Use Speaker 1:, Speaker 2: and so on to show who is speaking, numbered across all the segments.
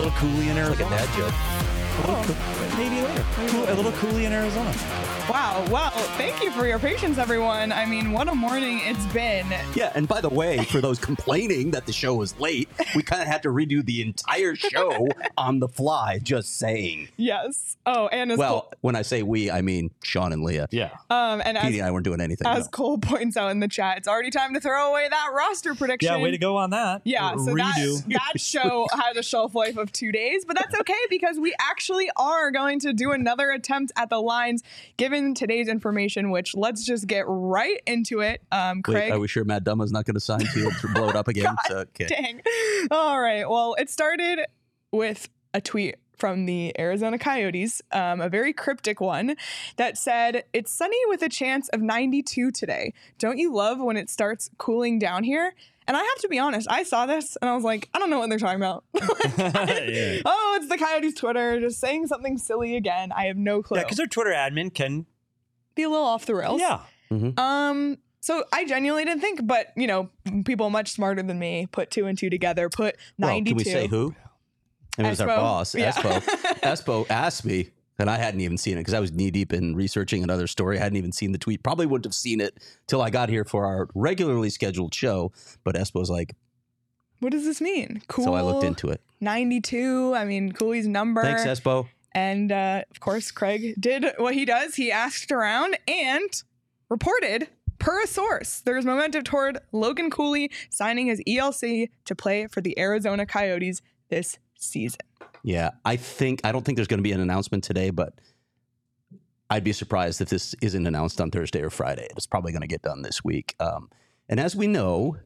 Speaker 1: Little
Speaker 2: coolie in Arizona.
Speaker 3: Like a dad joke.
Speaker 2: A little coo- maybe later. Cool, a little coolie in Arizona.
Speaker 1: Wow. Well, thank you for your patience, everyone. I mean, what a morning it's been.
Speaker 3: Yeah, and by the way, for those complaining that the show was late, we kind of had to redo the entire show on the fly. Just saying.
Speaker 1: Yes. Oh, and as
Speaker 3: Well,
Speaker 1: Cole,
Speaker 3: when I say we, I mean Sean and Leah.
Speaker 2: Yeah.
Speaker 1: um, and
Speaker 3: Petey
Speaker 1: as,
Speaker 3: and I weren't doing anything.
Speaker 1: as
Speaker 3: no.
Speaker 1: Cole points out in the chat, it's already time to throw away that roster prediction.
Speaker 2: Yeah, way to go on that.
Speaker 1: Yeah, so that, that show had a shelf life of two days, but that's okay because we actually are going to do another attempt at the lines given today's information, which let's just get right into it. Um, Craig.
Speaker 3: Wait, are we sure Matt Dumba's not going to sign to blow it up again? So, okay.
Speaker 1: Dang. All right. Well, it started with a tweet from the Arizona Coyotes, um, a very cryptic one that said, It's sunny with a chance of 92 today. Don't you love when it starts cooling down here? And I have to be honest, I saw this and I was like, I don't know what they're talking about.
Speaker 2: yeah.
Speaker 1: Oh, it's the Coyotes Twitter just saying something silly again. I have no clue.
Speaker 2: Yeah, because their Twitter admin can.
Speaker 1: be a little off the rails.
Speaker 2: Yeah.
Speaker 1: Um, so I genuinely didn't think, but you know, people much smarter than me put two and two together, put
Speaker 3: Well,
Speaker 1: 92.
Speaker 3: can we say who? And it was our boss,
Speaker 1: Yeah.
Speaker 3: Espo. Espo asked me, and I hadn't even seen it because I was knee deep in researching another story. I hadn't even seen the tweet. Probably wouldn't have seen it till I got here for our regularly scheduled show. But Espo was like,
Speaker 1: What does this mean? Cool.
Speaker 3: so I looked into it.
Speaker 1: 92. I mean, Cooley's number.
Speaker 3: Thanks, Espo.
Speaker 1: And uh, of course, Craig did what he does. He asked around and reported per a source there's momentum toward Logan Cooley signing his ELC to play for the Arizona Coyotes this season.
Speaker 3: Yeah, I think I don't think there's going to be an announcement today, but I'd be surprised if this isn't announced on Thursday or Friday. It's probably going to get done this week. Um, and as we know,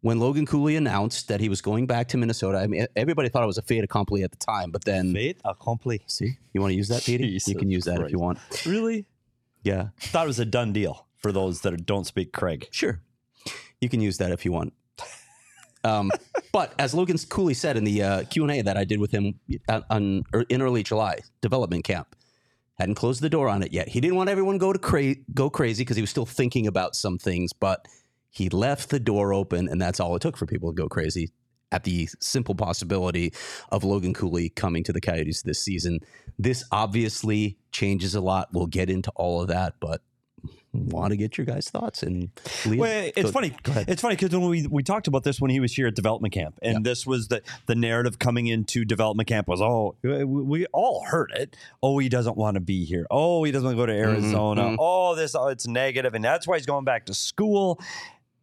Speaker 3: when Logan Cooley announced that he was going back to Minnesota, I mean, everybody thought it was a fait accompli at the time. But then,
Speaker 2: Fate accompli.
Speaker 3: see, you want to use that, Petey? You can use that if you want.
Speaker 2: Really?
Speaker 3: Yeah,
Speaker 2: Thought it was a done deal for those that don't speak Craig.
Speaker 3: sure, you can use that if you want. Um, but as Logan Cooley said in the uh, Q and A that I did with him on, on er, in early July development camp, hadn't closed the door on it yet. He didn't want everyone go to cra- go crazy because he was still thinking about some things, but he left the door open, and that's all it took for people to go crazy at the simple possibility of Logan Cooley coming to the Coyotes this season. This obviously changes a lot. We'll get into all of that, but want to get your guys' thoughts and Leah,
Speaker 2: Well, it's
Speaker 3: go-
Speaker 2: funny.
Speaker 3: Go.
Speaker 2: It's funny because when we, we talked about this when he was here at development camp, and this was the the narrative coming into development camp was, oh, we, we all heard it. Oh, he doesn't want to be here. Oh, he doesn't want to go to Arizona.
Speaker 3: mhm.
Speaker 2: Oh, this oh, it's negative, and that's why he's going back to school.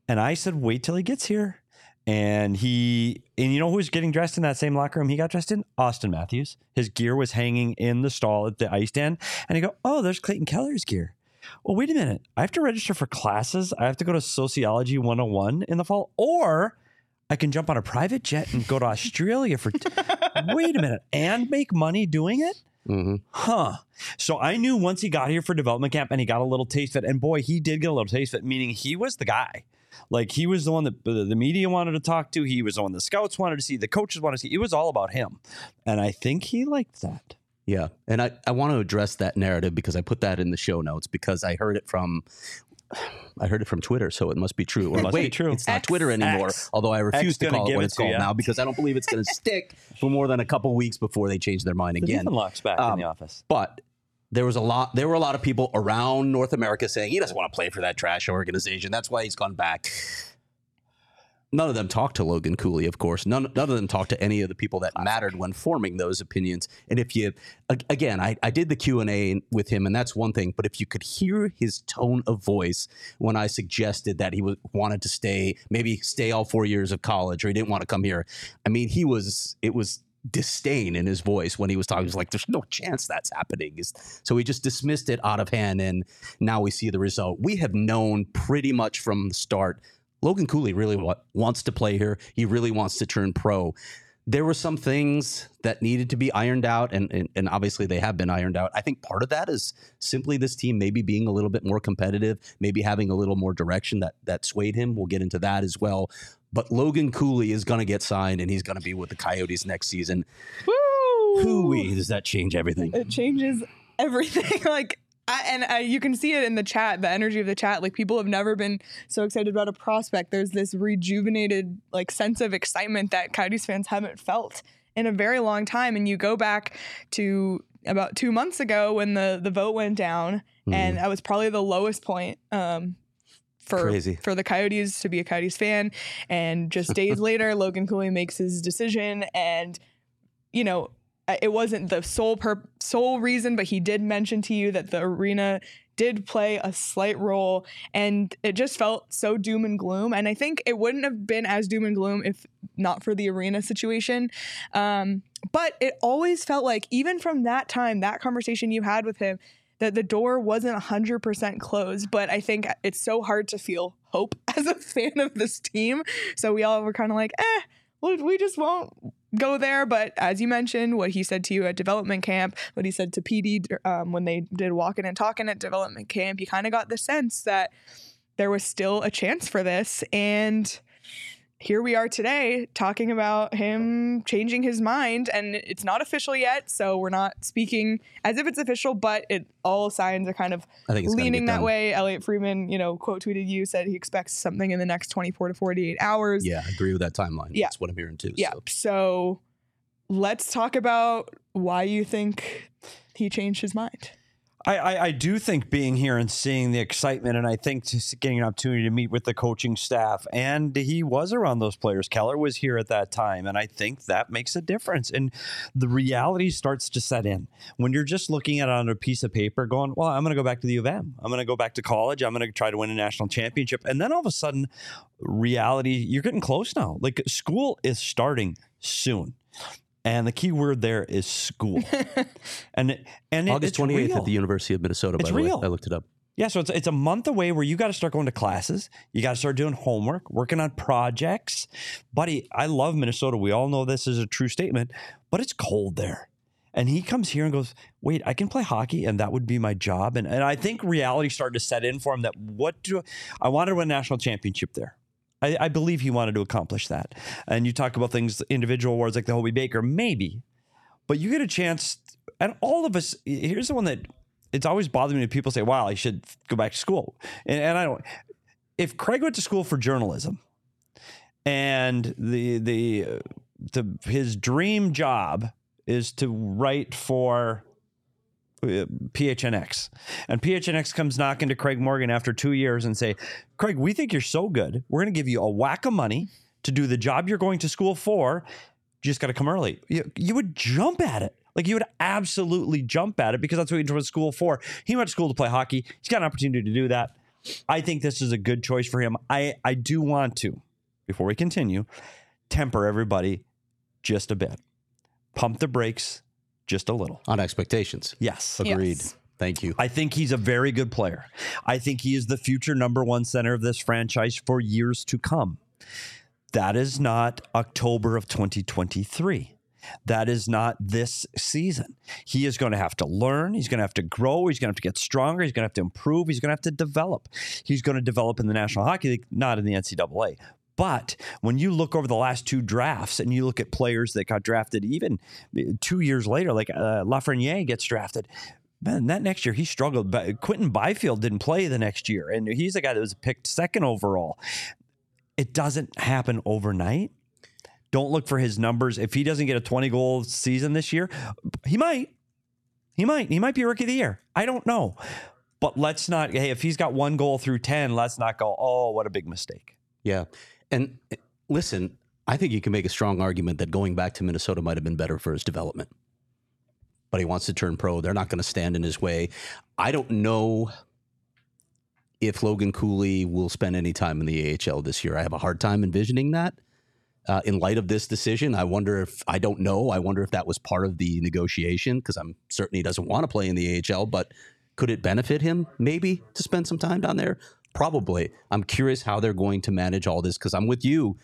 Speaker 2: And I said, wait till he gets here. And he and you know who's getting dressed in that same locker room he got dressed in? Auston Matthews. His gear was hanging in the stall at the Ice Den. And I go, Oh, there's Clayton Keller's gear. Well, wait a minute. I have to register for classes. I have to go to Sociology 101 in the fall, or I can jump on a private jet and go to Australia for. wait a minute. And make money doing it?
Speaker 3: Mhm.
Speaker 2: Huh. So I knew once he got here for development camp and he got a little taste of it. And boy, he did get a little taste of it, meaning he was the guy. Like he was the one that the the media wanted to talk to. He was the one the scouts wanted to see. The coaches wanted to see. It was all about him. And I think he liked that.
Speaker 3: Yeah. And I, I want to address that narrative because I put that in the show notes because I heard it from I heard it from Twitter, so it must be true. Or
Speaker 2: It must be
Speaker 3: wait,
Speaker 2: true.
Speaker 3: it's not
Speaker 1: X.
Speaker 3: Twitter anymore.
Speaker 2: X.
Speaker 3: Although I refuse
Speaker 2: X
Speaker 3: to call it what it's
Speaker 2: to
Speaker 3: called
Speaker 2: ya.
Speaker 3: now because I don't believe it's going to stick for more than a couple weeks before they change their mind again.
Speaker 2: Locks back
Speaker 3: Um,
Speaker 2: in the office.
Speaker 3: But there was a lot. There were a lot of people around North America saying he doesn't want to play for that trash organization. That's why he's gone back. None of them talked to Logan Cooley, of course. None, none of them talked to any of the people that mattered when forming those opinions. And if you, again, I, I did the Q and A with him, and that's one thing. But if you could hear his tone of voice when I suggested that he was, wanted to stay, maybe stay all four years of college, or he didn't want to come here, I mean, he was, it was disdain in his voice when he was talking. He was like, "There's no chance that's happening." So he just dismissed it out of hand, and now we see the result. We have known pretty much from the start. Logan Cooley really wa- wants to play here. He really wants to turn pro. There were some things that needed to be ironed out, and, and and obviously they have been ironed out. I think part of that is simply this team maybe being a little bit more competitive, maybe having a little more direction that that swayed him. We'll get into that as well. But Logan Cooley is going to get signed, and he's going to be with the Coyotes next season.
Speaker 1: Woo!
Speaker 3: Hooey, does that change everything?
Speaker 1: It changes everything. like, I, and you can see it in the chat, the energy of the chat. Like, people have never been so excited about a prospect. There's this rejuvenated, like, sense of excitement that Coyotes fans haven't felt in a very long time. And you go back to about two months ago when the the vote went down, and that was probably the lowest point. Um, for
Speaker 3: Crazy.
Speaker 1: for the Coyotes to be a Coyotes fan, and just days later, Logan Cooley makes his decision, and you know it wasn't the sole per- sole reason, but he did mention to you that the arena did play a slight role, and it just felt so doom and gloom. And I think it wouldn't have been as doom and gloom if not for the arena situation. Um, but it always felt like, even from that time, that conversation you had with him, that the door wasn't 100% closed. But I think it's so hard to feel hope as a fan of this team. So we all were kind of like, eh, we just won't go there. But as you mentioned, what he said to you at development camp, what he said to PD um, when they did walking and talking at development camp, you kind of got the sense that there was still a chance for this. And here we are today talking about him changing his mind and it's not official yet so we're not speaking as if it's official but it all signs are kind of leaning that way elliotte friedman you know quote tweeted you said he expects something in the next 24 to 48 hours
Speaker 3: Yeah, I agree with that timeline.
Speaker 1: Yeah.
Speaker 3: That's what I'm hearing too.
Speaker 1: yeah
Speaker 3: so.
Speaker 1: so let's talk about why you think he changed his mind
Speaker 2: I, I, I do think being here and seeing the excitement, and I think getting an opportunity to meet with the coaching staff, and he was around those players. Keller was here at that time, and I think that makes a difference. And the reality starts to set in when you're just looking at it on a piece of paper, going, "Well, I'm going to go back to the U of M. I'm going to go back to college. I'm going to try to win a national championship." And then all of a sudden, reality, you're getting close now. Like school is starting soon. And the key word there is school. and it, and it-
Speaker 3: August 28th at the University of Minnesota.
Speaker 2: It's
Speaker 3: by the
Speaker 2: real.
Speaker 3: way, I looked it up.
Speaker 2: Yeah, so it's it's a month away where you got to start going to classes. You got to start doing homework, working on projects. Buddy, I love Minnesota. We all know this is a true statement, but it's cold there. And he comes here and goes, "Wait, I can play hockey, and that would be my job." And and I think reality started to set in for him that what do I wanted to win a national championship there. I, I believe he wanted to accomplish that. And you talk about things, individual awards like the Hobey Baker, maybe, but you get a chance. And all of us, here's the one that it's always bothered me when people say, wow, I should go back to school. And, and I don't, if Craig went to school for journalism and the, the, the, his dream job is to write for Uh, PHNX. And PHNX comes knocking to Craig Morgan after two years and say, Craig, we think you're so good. We're going to give you a whack of money to do the job you're going to school for. You just got to come early. You, you would jump at it. Like you would absolutely jump at it because that's what he went to school for. He went to school to play hockey. He's got an opportunity to do that. I think this is a good choice for him. I, I do want to, before we continue, temper everybody just a bit. Pump the brakes just a little.
Speaker 3: On expectations.
Speaker 2: Yes.
Speaker 3: Agreed.
Speaker 1: Yes.
Speaker 3: Thank you.
Speaker 2: I think he's a very good player. I think he is the future number one center of this franchise for years to come. That is not October of 2023. That is not this season. He is going to have to learn. He's going to have to grow. He's going to have to get stronger. He's going to have to improve. He's going to have to develop. He's going to develop in the National Hockey League, not in the NCAA. But when you look over the last two drafts and you look at players that got drafted even two years later, like uh, Lafreniere gets drafted, man, that next year he struggled. But Quinton Byfield didn't play the next year, and he's a guy that was picked second overall. It doesn't happen overnight. Don't look for his numbers. If he doesn't get a 20 goal season this year, he might. He might. He might be rookie of the year. I don't know. But let's not, hey, if he's got one goal through 10, let's not go, oh, what a big mistake.
Speaker 3: Yeah. And Listen, I think you can make a strong argument that going back to Minnesota might have been better for his development. But he wants to turn pro. They're not going to stand in his way. I don't know if Logan Cooley will spend any time in the AHL this year. I have a hard time envisioning that. Uh, in light of this decision, I wonder if I don't know. I wonder if that was part of the negotiation because I'm certain he doesn't want to play in the AHL. But could it benefit him maybe to spend some time down there? Probably. I'm curious how they're going to manage all this because I'm with you.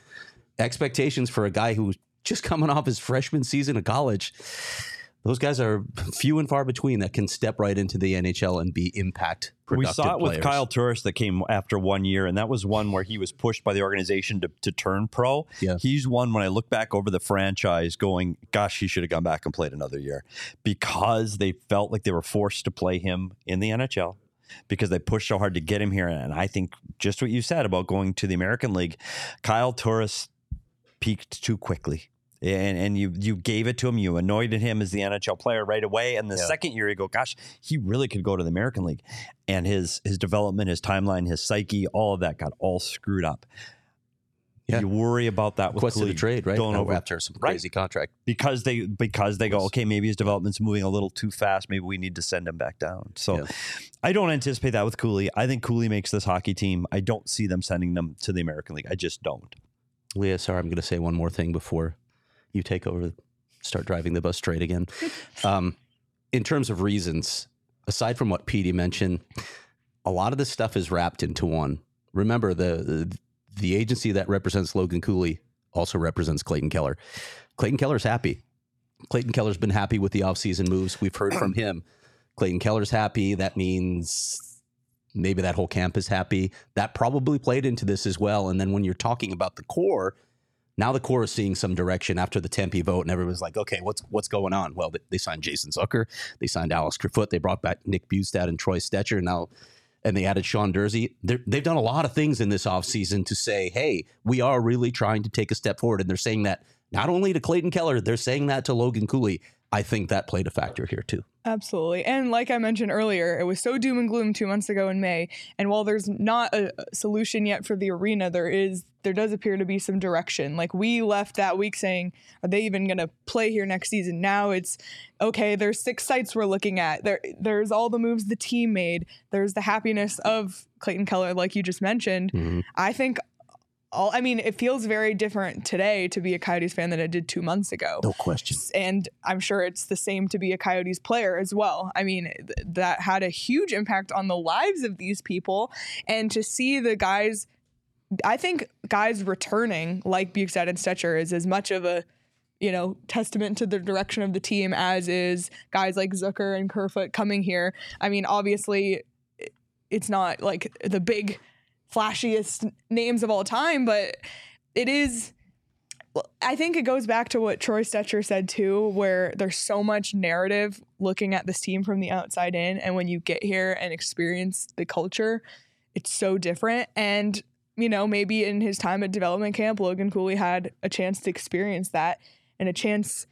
Speaker 3: Expectations for a guy who's just coming off his freshman season of college those guys are few and far between that can step right into the NHL and be impact.
Speaker 2: We saw it
Speaker 3: players.
Speaker 2: with Kyle Turris that came after one year, and that was one where he was pushed by the organization to, to turn pro.
Speaker 3: Yeah.
Speaker 2: He's one when I look back over the franchise going, gosh, he should have gone back and played another year because they felt like they were forced to play him in the NHL because they pushed so hard to get him here. And I think just what you said about going to the American League, Kyle Turris peaked too quickly and and you you gave it to him. You anointed him as the NHL player right away. And the
Speaker 3: Yeah.
Speaker 2: second year, you go, gosh, he really could go to the American League. And his his development, his timeline, his psyche, all of that got all screwed up.
Speaker 3: Yeah.
Speaker 2: You worry about that with
Speaker 3: requested a
Speaker 2: Cooley
Speaker 3: trade, right?
Speaker 2: going
Speaker 3: Now
Speaker 2: over
Speaker 3: after some
Speaker 2: Right.
Speaker 3: crazy contract.
Speaker 2: because they because they go okay maybe his development's moving a little too fast maybe we need to send him back down so
Speaker 3: Yeah.
Speaker 2: i don't anticipate that with cooley i think cooley makes this hockey team i don't see them sending them to the american league i just don't
Speaker 3: Leah, sorry, I'm going to say one more thing before you take over, start driving the bus straight again. um, in terms of reasons, aside from what Petey mentioned, a lot of this stuff is wrapped into one. Remember, the the agency that represents Logan Cooley also represents Clayton Keller. Clayton Keller's happy. Clayton Keller's been happy with the offseason moves. We've heard from him. Clayton Keller's happy. That means maybe that whole camp is happy. That probably played into this as well. And then when you're talking about the core, now the core is seeing some direction after the Tempe vote, and everyone's like, okay, what's what's going on? Well, they, they signed Jason Zucker, they signed Alex Kerfoot, they brought back Nick Bjugstad and Troy Stecher now, and they added Sean Durzi. They've done a lot of things in this offseason to say, hey, we are really trying to take a step forward. And they're saying that not only to Clayton Keller, they're saying that to Logan Cooley. I think that played a factor here too.
Speaker 1: Absolutely. And like I mentioned earlier, it was so doom and gloom two months ago in May. And while there's not a solution yet for the arena, there is there does appear to be some direction. Like we left that week saying, are they even gonna play here next season? Now it's okay, there's six sites we're looking at. There there's all the moves the team made. There's the happiness of Clayton Keller, like you just mentioned. Mm-hmm. I think all I mean, it feels very different today to be a Coyotes fan than it did two months ago
Speaker 3: No question.
Speaker 1: and I'm sure it's the same to be a Coyotes player as well. I mean, th- that had a huge impact on the lives of these people, and to see the guys, I think guys returning like Bjugstad and Stecher is as much of a you know testament to the direction of the team as is guys like Zucker and Kerfoot coming here. I mean, obviously, it's not like the big flashiest names of all time, but it is I think it goes back to what Troy Stecher said too, where there's so much narrative looking at this team from the outside in. And when you get here and experience the culture, it's so different. And, you know, maybe in his time at development camp, Logan Cooley had a chance to experience that and a chance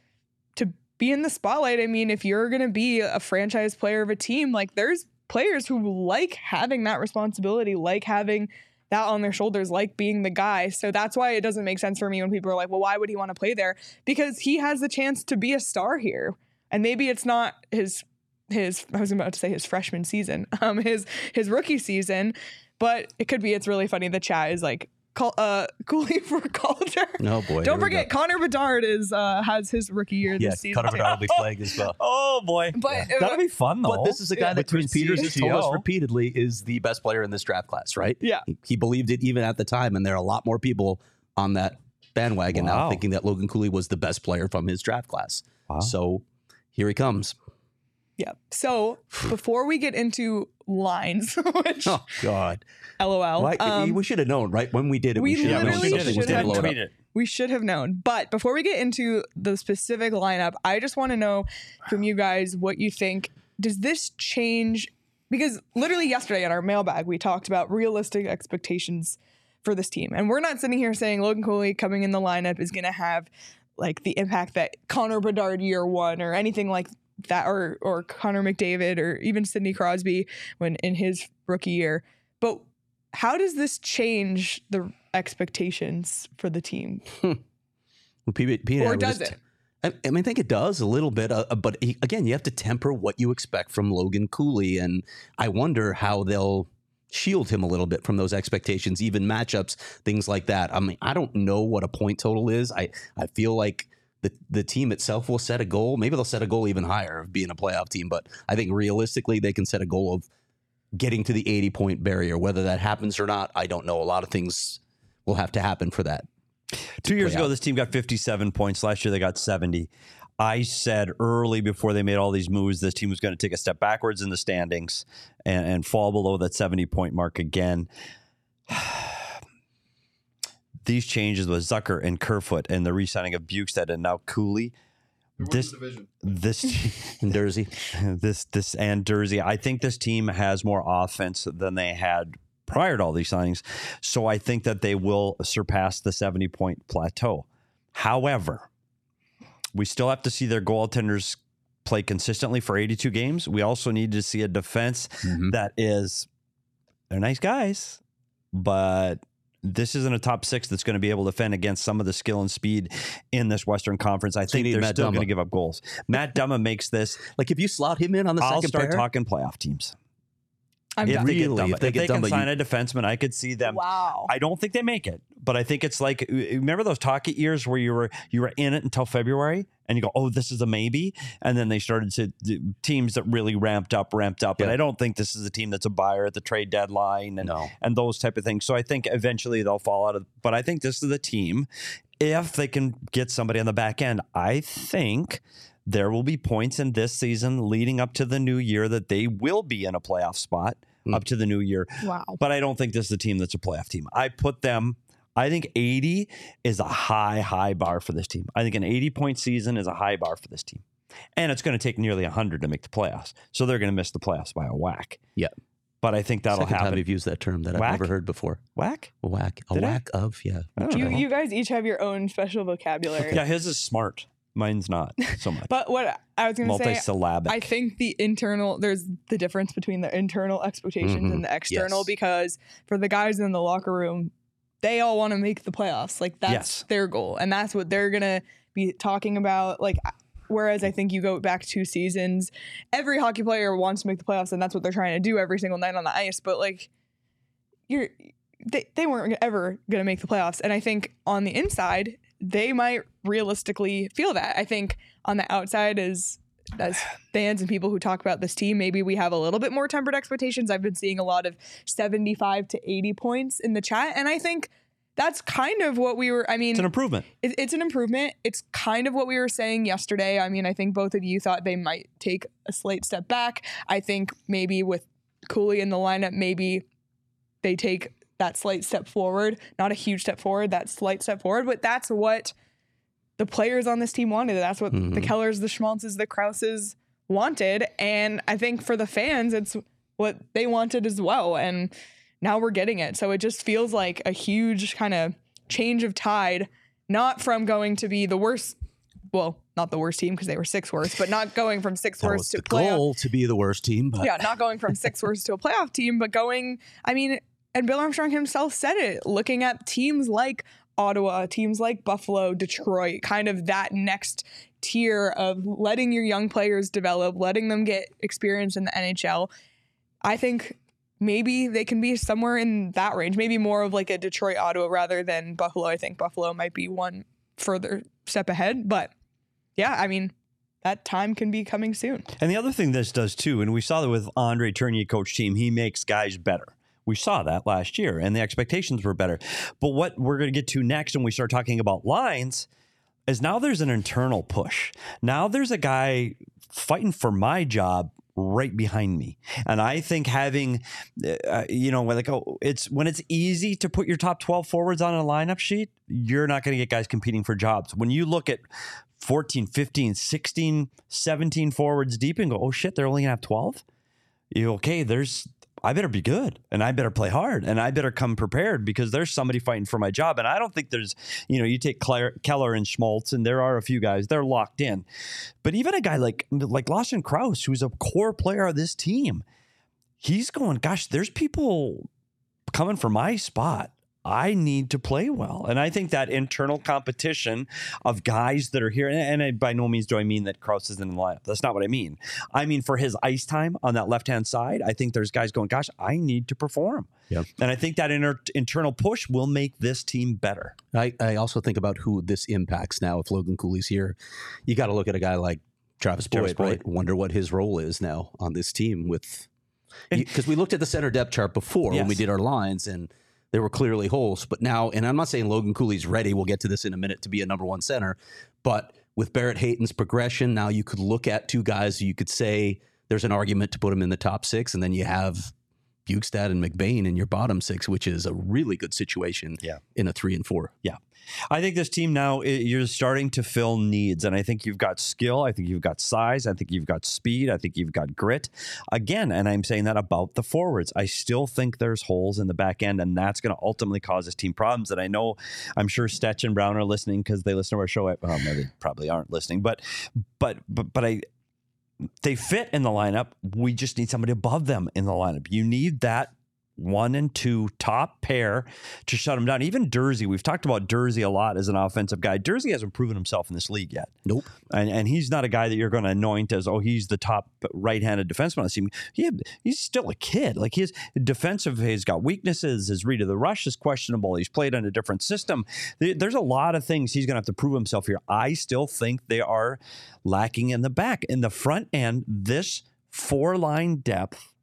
Speaker 1: to be in the spotlight. I mean, if you're going to be a franchise player of a team, like there's players who like having that responsibility, like having that on their shoulders, like being the guy. So that's why it doesn't make sense for me when people are like, well, why would he want to play there? Because he has the chance to be a star here. And maybe it's not his his I was about to say his freshman season, um, his his rookie season, but it could be. It's really funny. The chat is like, call, uh, Cooley for Calder.
Speaker 3: No boy.
Speaker 1: Don't forget. Connor Bedard is uh, has his rookie year
Speaker 3: Yeah,
Speaker 1: this season.
Speaker 3: Cutter Bedard will be playing as well.
Speaker 2: oh boy
Speaker 1: But uh,
Speaker 2: that'll be fun though
Speaker 3: But this is a guy that Chris Peters has told us repeatedly is the best player in this draft class, right?
Speaker 1: Yeah.
Speaker 3: He, he believed it even at the time, and there are a lot more people on that bandwagon now thinking that Logan Cooley was the best player from his draft class.
Speaker 2: Wow.
Speaker 3: So here he comes.
Speaker 1: Yeah. So before we get into lines, which
Speaker 3: Oh God!
Speaker 1: LOL,
Speaker 3: Why-
Speaker 1: um,
Speaker 3: we should have known, right? When we did it,
Speaker 1: we
Speaker 3: should have known
Speaker 1: literally
Speaker 3: something was
Speaker 1: should
Speaker 3: going
Speaker 1: have
Speaker 3: to blow it
Speaker 2: tweet
Speaker 3: up.
Speaker 2: it
Speaker 1: we should have known. But before we get into the specific lineup, I just want to know from you guys what you think. Does this change? Because literally yesterday in our mailbag, we talked about realistic expectations for this team. And we're not sitting here saying Logan Cooley coming in the lineup is going to have like the impact that Connor Bedard year one or anything like that, or or Connor McDavid or even Sidney Crosby when in his rookie year. But how does this change the expectations for the team,
Speaker 3: Well, and I
Speaker 1: or does
Speaker 3: just-
Speaker 1: it?
Speaker 3: I, I mean, I think it does a little bit, uh, but he- again, you have to temper what you expect from Logan Cooley, and I wonder how they'll shield him a little bit from those expectations, even matchups, things like that. I mean, I don't know what a point total is. I I feel like the the team itself will set a goal. Maybe they'll set a goal even higher of being a playoff team, but I think realistically they can set a goal of getting to the 80 point barrier. Whether that happens or not, I don't know. A lot of things will have to happen for that.
Speaker 2: Two years ago,
Speaker 3: out.
Speaker 2: this team got 57 points. Last year, they got 70. I said early before they made all these moves, this team was going to take a step backwards in the standings and, and fall below that 70 point mark again. These changes with Zucker and Kerfoot and the re-signing of Bjugstad and now Cooley. This this
Speaker 3: In Jersey,
Speaker 2: this this and Jersey. I think this team has more offense than they had prior to all these signings. So I think that they will surpass the 70 point plateau. However, we still have to see their goaltenders play consistently for 82 games. We also need to see a defense
Speaker 3: Mhm.
Speaker 2: that is they're nice guys, but this isn't a top six that's going to be able to defend against some of the skill and speed in this Western Conference. I
Speaker 3: So
Speaker 2: think they're
Speaker 3: Matt
Speaker 2: still going to give up goals. Matt Dumba makes this.
Speaker 3: like if you slot him in on the
Speaker 2: I'll
Speaker 3: second
Speaker 2: start
Speaker 3: pair,
Speaker 2: talking playoff teams.
Speaker 1: I'm
Speaker 2: If
Speaker 1: done.
Speaker 2: they get
Speaker 3: Really?
Speaker 2: Dumba.
Speaker 3: If they
Speaker 2: If
Speaker 3: get
Speaker 2: they can
Speaker 3: Dumba,
Speaker 2: sign a defenseman, I could see them.
Speaker 1: wow.
Speaker 2: I don't think they make it, but I think it's like uh, remember those Tocchet years where you were you were in it until February and you go, oh, this is a maybe, and then they started to the teams that really ramped up, ramped up, and
Speaker 3: Yeah.
Speaker 2: I don't think this is a team that's a buyer at the trade deadline and
Speaker 3: no.
Speaker 2: and those type of things. So I think eventually they'll fall out of. But I think this is the team if they can get somebody on the back end. I think. There will be points in this season leading up to the new year that they will be in a playoff spot
Speaker 3: Hmm.
Speaker 2: up to the new year.
Speaker 1: wow.
Speaker 2: But I don't think this is a team that's a playoff team. I put them. I think 80 is a high, high bar for this team. I think an 80 point season is a high bar for this team. And it's going to take nearly 100 to make the playoffs. So they're going to miss the playoffs by a whack.
Speaker 3: Yeah.
Speaker 2: But I think that'll
Speaker 3: Second time
Speaker 2: happen.
Speaker 3: you've used that term that I've never heard before.
Speaker 2: Whack?
Speaker 3: A whack. A
Speaker 2: Did I?
Speaker 3: whack of, yeah.
Speaker 1: You, you guys each have your own special vocabulary.
Speaker 2: yeah, his is smart. Mine's not so much.
Speaker 1: But what I was going to say,
Speaker 2: Multisyllabic.
Speaker 1: I think the internal, there's the difference between the internal expectations
Speaker 3: Mhm.
Speaker 1: and the external
Speaker 3: Yes.
Speaker 1: because for the guys in the locker room, they all want to make the playoffs. Like that's
Speaker 2: Yes.
Speaker 1: their goal. And that's what they're going to be talking about. Like, whereas I think you go back two seasons, every hockey player wants to make the playoffs and that's what they're trying to do every single night on the ice. But like, you're, they, they weren't ever going to make the playoffs. And I think on the inside, they might realistically feel that. I think on the outside is as fans and people who talk about this team, maybe we have a little bit more tempered expectations. I've been seeing a lot of 75 to 80 points in the chat. And I think that's kind of what we were, I mean,
Speaker 2: it's an improvement.
Speaker 1: it, it's an improvement. It's kind of what we were saying yesterday. I mean, I think both of you thought they might take a slight step back. I think maybe with Cooley in the lineup, maybe they take that slight step forward. Not a huge step forward, that slight step forward, but that's what the players on this team wanted. That's what the
Speaker 3: Mhm.
Speaker 1: Kellers, the Schmaltzes, the Crouses wanted. And I think for the fans, it's what they wanted as well. And now we're getting it. So it just feels like a huge kind of change of tide, not from going to be the worst. Well, not the worst team because they were six worst, but not going from six
Speaker 3: That
Speaker 1: worst to
Speaker 3: the
Speaker 1: playoff.
Speaker 3: goal to be the worst team, but
Speaker 1: Yeah, not going from six worst to a playoff team, but going. I mean, and Bill Armstrong himself said it. Looking at teams like Ottawa, teams like Buffalo, Detroit, kind of that next tier of letting your young players develop, letting them get experience in the NHL. I think maybe they can be somewhere in that range, maybe more of like a Detroit Ottawa rather than Buffalo. I think Buffalo might be one further step ahead, but yeah, I mean, that time can be coming soon.
Speaker 2: And the other thing this does too, and we saw that with Andre Tourigny coach team, he makes guys better. We saw that last year, and the expectations were better. But what we're going to get to next when we start talking about lines is now there's an internal push. Now there's a guy fighting for my job right behind me. And I think having, uh, you know, like oh, it's when it's easy to put your top 12 forwards on a lineup sheet, you're not going to get guys competing for jobs. When you look at 14, 15, 16, 17 forwards deep and go, oh shit, they're only going to have 12? You okay, there's I better be good and I better play hard and I better come prepared because there's somebody fighting for my job. And I don't think there's, you know, you take Claire, Keller and Schmaltz and there are a few guys, they're locked in. But even a guy like like Lawson Crouse, who's a core player of this team, he's going, gosh, there's people coming for my spot. I need to play well. And I think that internal competition of guys that are here, and, and I, by no means do I mean that Crouse isn't in the lineup. That's not what I mean. I mean, for his ice time on that left hand side, I think there's guys going, gosh, I need to perform.
Speaker 3: Yep.
Speaker 2: And I think that inner, internal push will make this team better.
Speaker 3: I, I also think about who this impacts now. If Logan Cooley's here, you got to look at a guy like Travis Boyd,
Speaker 2: Travis Boyd.
Speaker 3: right? Wonder what his role is now on this team with because we looked at the center depth chart before when we did our lines and there were clearly holes. But now, and I'm not saying Logan Cooley's ready. We'll get to this in a minute to be a number one center. But with Barrett Hayton's progression, now you could look at two guys you could say there's an argument to put him in the top six, and then you have Bukestad and McBain in your bottom six, which is a really good situation
Speaker 2: Yeah.
Speaker 3: in a three and four. Yeah.
Speaker 2: I think this team now, you're starting to fill needs. And I think you've got skill. I think you've got size. I think you've got speed. I think you've got grit. Again, and I'm saying that about the forwards. I still think there's holes in the back end, and that's going to ultimately cause this team problems. And I know, I'm sure Stetch and Brown are listening because they listen to our show. Well, no, they probably aren't listening, but, but, but, but I, they fit in the lineup. We just need somebody above them in the lineup. You need that one and two top pair to shut them down. Even Durzi, we've talked about Durzi a lot as an offensive guy. Durzi hasn't proven himself in this league yet.
Speaker 3: Nope.
Speaker 2: And, and he's not a guy that you're going to anoint as, oh, he's the top right-handed defenseman on the team. He, he's still a kid. Like his defensive, he's got weaknesses. His read of the rush is questionable. He's played in a different system. There's a lot of things he's going to have to prove himself here. I still think they are lacking in the back. In the front end, this four-line depth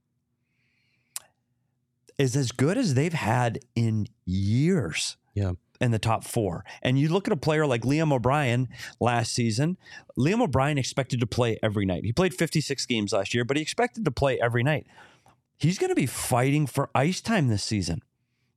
Speaker 2: is as good as they've had in years.
Speaker 3: Yeah.
Speaker 2: In the top four. And you look at a player like Liam O'Brien last season. Liam O'Brien expected to play every night. He played 56 games last year, but he expected to play every night. He's going to be fighting for ice time this season.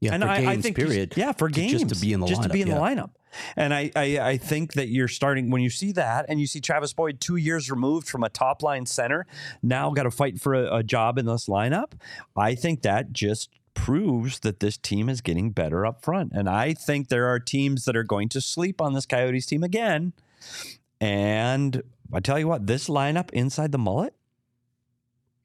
Speaker 3: Yeah,
Speaker 2: and
Speaker 3: for
Speaker 2: I,
Speaker 3: games,
Speaker 2: I think
Speaker 3: period.
Speaker 2: Yeah, for games.
Speaker 3: just to be in the
Speaker 2: just to be in
Speaker 3: yeah.
Speaker 2: the lineup. And I, I, I think that you're starting when you see that, and you see Travis Boyd two years removed from a top line center, now got to fight for a, a job in this lineup. I think that just proves that this team is getting better up front. And I think there are teams that are going to sleep on this Coyotes team again. And I tell you what, this lineup inside the mullet,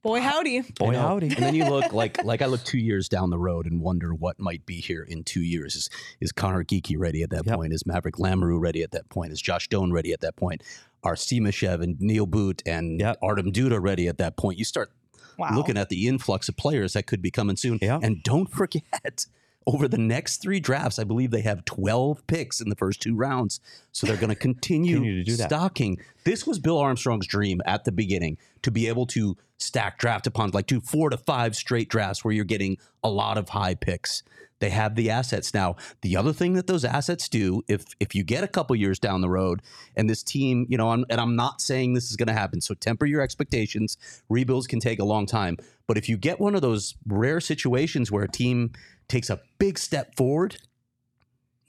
Speaker 1: Boy, uh, howdy.
Speaker 2: boy
Speaker 3: I know.
Speaker 2: howdy.
Speaker 3: And then you look like like I look two years down the road and wonder what might be here in two years. Is is Conor Geekie ready at that
Speaker 2: Yep.
Speaker 3: point? Is Maverick Lamoureux ready at that point? Is Josh Doan ready at that point? Are Simashev and Neil Boot and
Speaker 2: Yep.
Speaker 3: Artem Duda ready at that point? You start
Speaker 1: Wow.
Speaker 3: looking at the influx of players that could be coming soon.
Speaker 2: Yeah.
Speaker 3: And don't forget, over the next three drafts, I believe they have 12 picks in the first two rounds. So they're going to continue,
Speaker 2: Continue to
Speaker 3: stocking. This was Bill Armstrong's dream at the beginning to be able to stack draft upon like two, four to five straight drafts where you're getting a lot of high picks. They have the assets now. The other thing that those assets do, if if you get a couple years down the road, and this team, you know, I'm, and I'm not saying this is going to happen, so temper your expectations. Rebuilds can take a long time, but if you get one of those rare situations where a team takes a big step forward,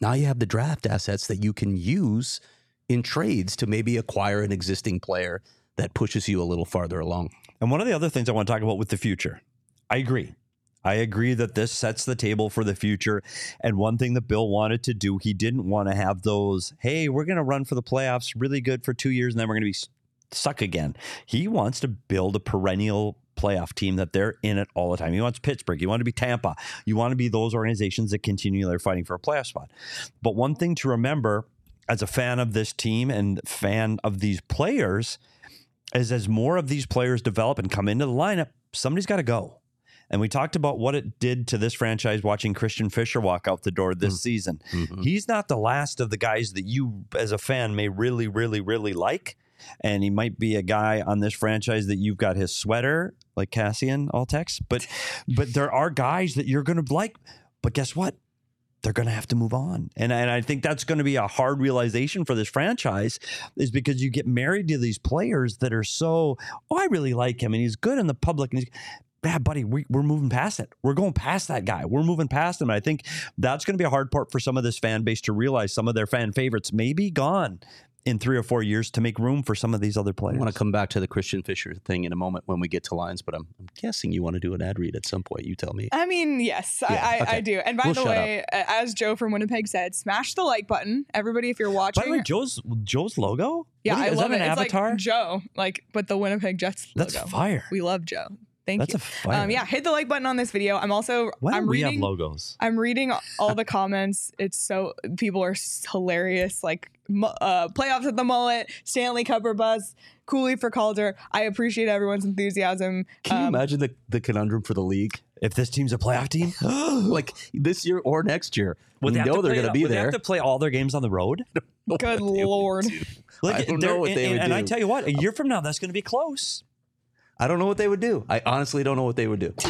Speaker 3: now you have the draft assets that you can use in trades to maybe acquire an existing player that pushes you a little farther along.
Speaker 2: And one of the other things I want to talk about with the future, I agree. I agree that this sets the table for the future. And one thing that Bill wanted to do, he didn't want to have those, hey, we're going to run for the playoffs really good for two years and then we're going to be suck again. He wants to build a perennial playoff team that they're in it all the time. He wants Pittsburgh. You want to be Tampa. You want to be those organizations that continually are fighting for a playoff spot. But one thing to remember as a fan of this team and fan of these players is as more of these players develop and come into the lineup, somebody's got to go. And we talked about what it did to this franchise watching Christian Fischer walk out the door this mm-hmm. season. Mm-hmm. He's not the last of the guys that you, as a fan, may really, really, really like. And he might be a guy on this franchise that you've got his sweater, like Cassian Altex. But but there are guys that you're gonna like. But guess what? They're gonna have to move on. And, and I think that's gonna be a hard realization for this franchise, is because you get married to these players that are so, oh, I really like him and he's good in the public and he's yeah, buddy, we, we're moving past it. We're going past that guy. We're moving past him. And I think that's going to be a hard part for some of this fan base to realize some of their fan favorites may be gone in three or four years to make room for some of these other players.
Speaker 3: I want to come back to the Christian Fischer thing in a moment when we get to lines, but I'm, I'm guessing you want to do an ad read at some point. You tell me.
Speaker 1: I mean, yes,
Speaker 3: Yeah,
Speaker 1: I, I,
Speaker 3: okay.
Speaker 1: I do. And by
Speaker 3: We'll
Speaker 1: the way, a- as Joe from Winnipeg said, smash the like button. Everybody, if you're watching.
Speaker 2: By the way, Joe's Joe's logo.
Speaker 1: yeah,
Speaker 2: What
Speaker 1: I
Speaker 2: is
Speaker 1: love
Speaker 2: that
Speaker 1: it.
Speaker 2: an
Speaker 1: It's
Speaker 2: avatar?
Speaker 1: like Joe, like, but the Winnipeg Jets
Speaker 2: That's fire.
Speaker 1: We love Joe. Thank
Speaker 2: That's
Speaker 1: you.
Speaker 2: a fire.
Speaker 1: Um, yeah, hit the like button on this video. I'm also
Speaker 2: Why don't
Speaker 1: I'm
Speaker 2: we
Speaker 1: reading
Speaker 2: have logos?
Speaker 1: I'm reading all the comments. It's so people are hilarious. Like uh, playoffs at the mullet, Stanley Cup or buzz, Cooley for Calder. I appreciate everyone's enthusiasm.
Speaker 3: Can you
Speaker 1: Um,
Speaker 3: imagine the, the conundrum for the league?
Speaker 2: If this team's a playoff team,
Speaker 3: like this year or next year.
Speaker 2: would
Speaker 3: we
Speaker 2: they
Speaker 3: know they're going to be
Speaker 2: would They have to play all their games on the road.
Speaker 1: Good lord.
Speaker 3: I don't
Speaker 2: they're-
Speaker 3: know what they
Speaker 2: and,
Speaker 3: would
Speaker 2: and I tell you what, a year from now, that's going to be close.
Speaker 3: I don't know what they would do. I honestly don't know what they would do.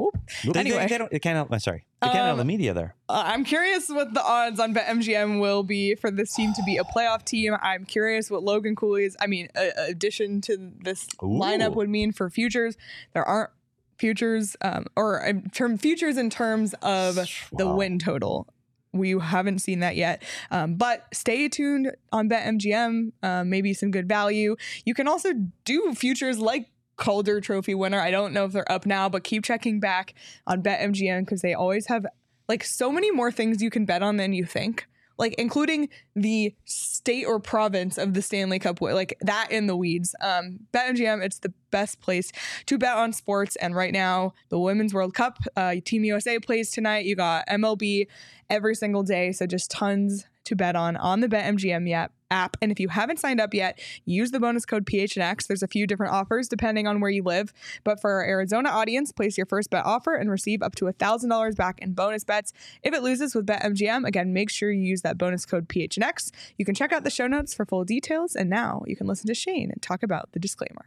Speaker 1: Oop.
Speaker 2: They,
Speaker 1: Anyway.
Speaker 2: they, they don't, they can't. Help, I'm sorry, they can't help
Speaker 1: Um,
Speaker 2: the media there.
Speaker 1: Uh, I'm curious what the odds on BetMGM will be for this team to be a playoff team. I'm curious what Logan Cooley's, I mean, a, a addition to this lineup would mean for futures. There aren't futures, um, or in term futures in terms of the
Speaker 2: Wow.
Speaker 1: win total. We haven't seen that yet, um, but stay tuned on BetMGM. Uh, maybe some good value. You can also do futures like Calder Trophy winner. I don't know if they're up now, but keep checking back on BetMGM because they always have like so many more things you can bet on than you think. Like including the state or province of the Stanley Cup, like that in the weeds. Um, BetMGM, it's the best place to bet on sports. And right now, the Women's World Cup, uh, Team USA plays tonight. You got MLB every single day, so just tons to bet on on the BetMGM app. App. And if you haven't signed up yet, use the bonus code PHNX. There's a few different offers depending on where you live. But for our Arizona audience, place your first bet offer and receive up to $1,000 back in bonus bets. If it loses with BetMGM, again, make sure you use that bonus code PHNX. You can check out the show notes for full details. And now you can listen to Shane and talk about the disclaimer.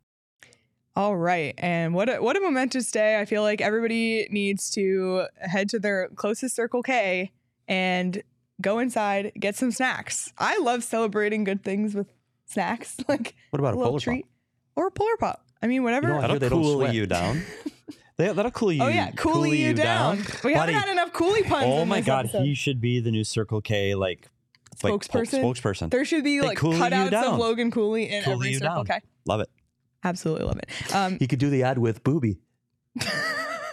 Speaker 1: All right. And what a, what a momentous day. I feel like everybody needs to head to their closest Circle K and go inside, get some snacks. I love celebrating good things with snacks, like
Speaker 3: What about a
Speaker 1: little
Speaker 3: polar
Speaker 1: treat or a polar pop. I mean, whatever.
Speaker 3: You know, I
Speaker 2: That'll
Speaker 3: hear they don't
Speaker 2: cool you down. They- That'll cool oh, you.
Speaker 1: oh yeah, coolie, you down. We haven't had enough coolie puns.
Speaker 2: Oh
Speaker 1: in
Speaker 2: my
Speaker 1: this
Speaker 2: god,
Speaker 1: episode.
Speaker 2: he should be the new Circle K like like, po-
Speaker 1: Spokesperson?
Speaker 2: spokesperson.
Speaker 1: There should be
Speaker 2: They
Speaker 1: like
Speaker 2: cool
Speaker 1: cutouts of. Logan Cooley in
Speaker 2: Cool
Speaker 1: every Circle
Speaker 2: down.
Speaker 1: K.
Speaker 2: Love it.
Speaker 1: Absolutely love it. Um,
Speaker 3: He could do the ad with Booby.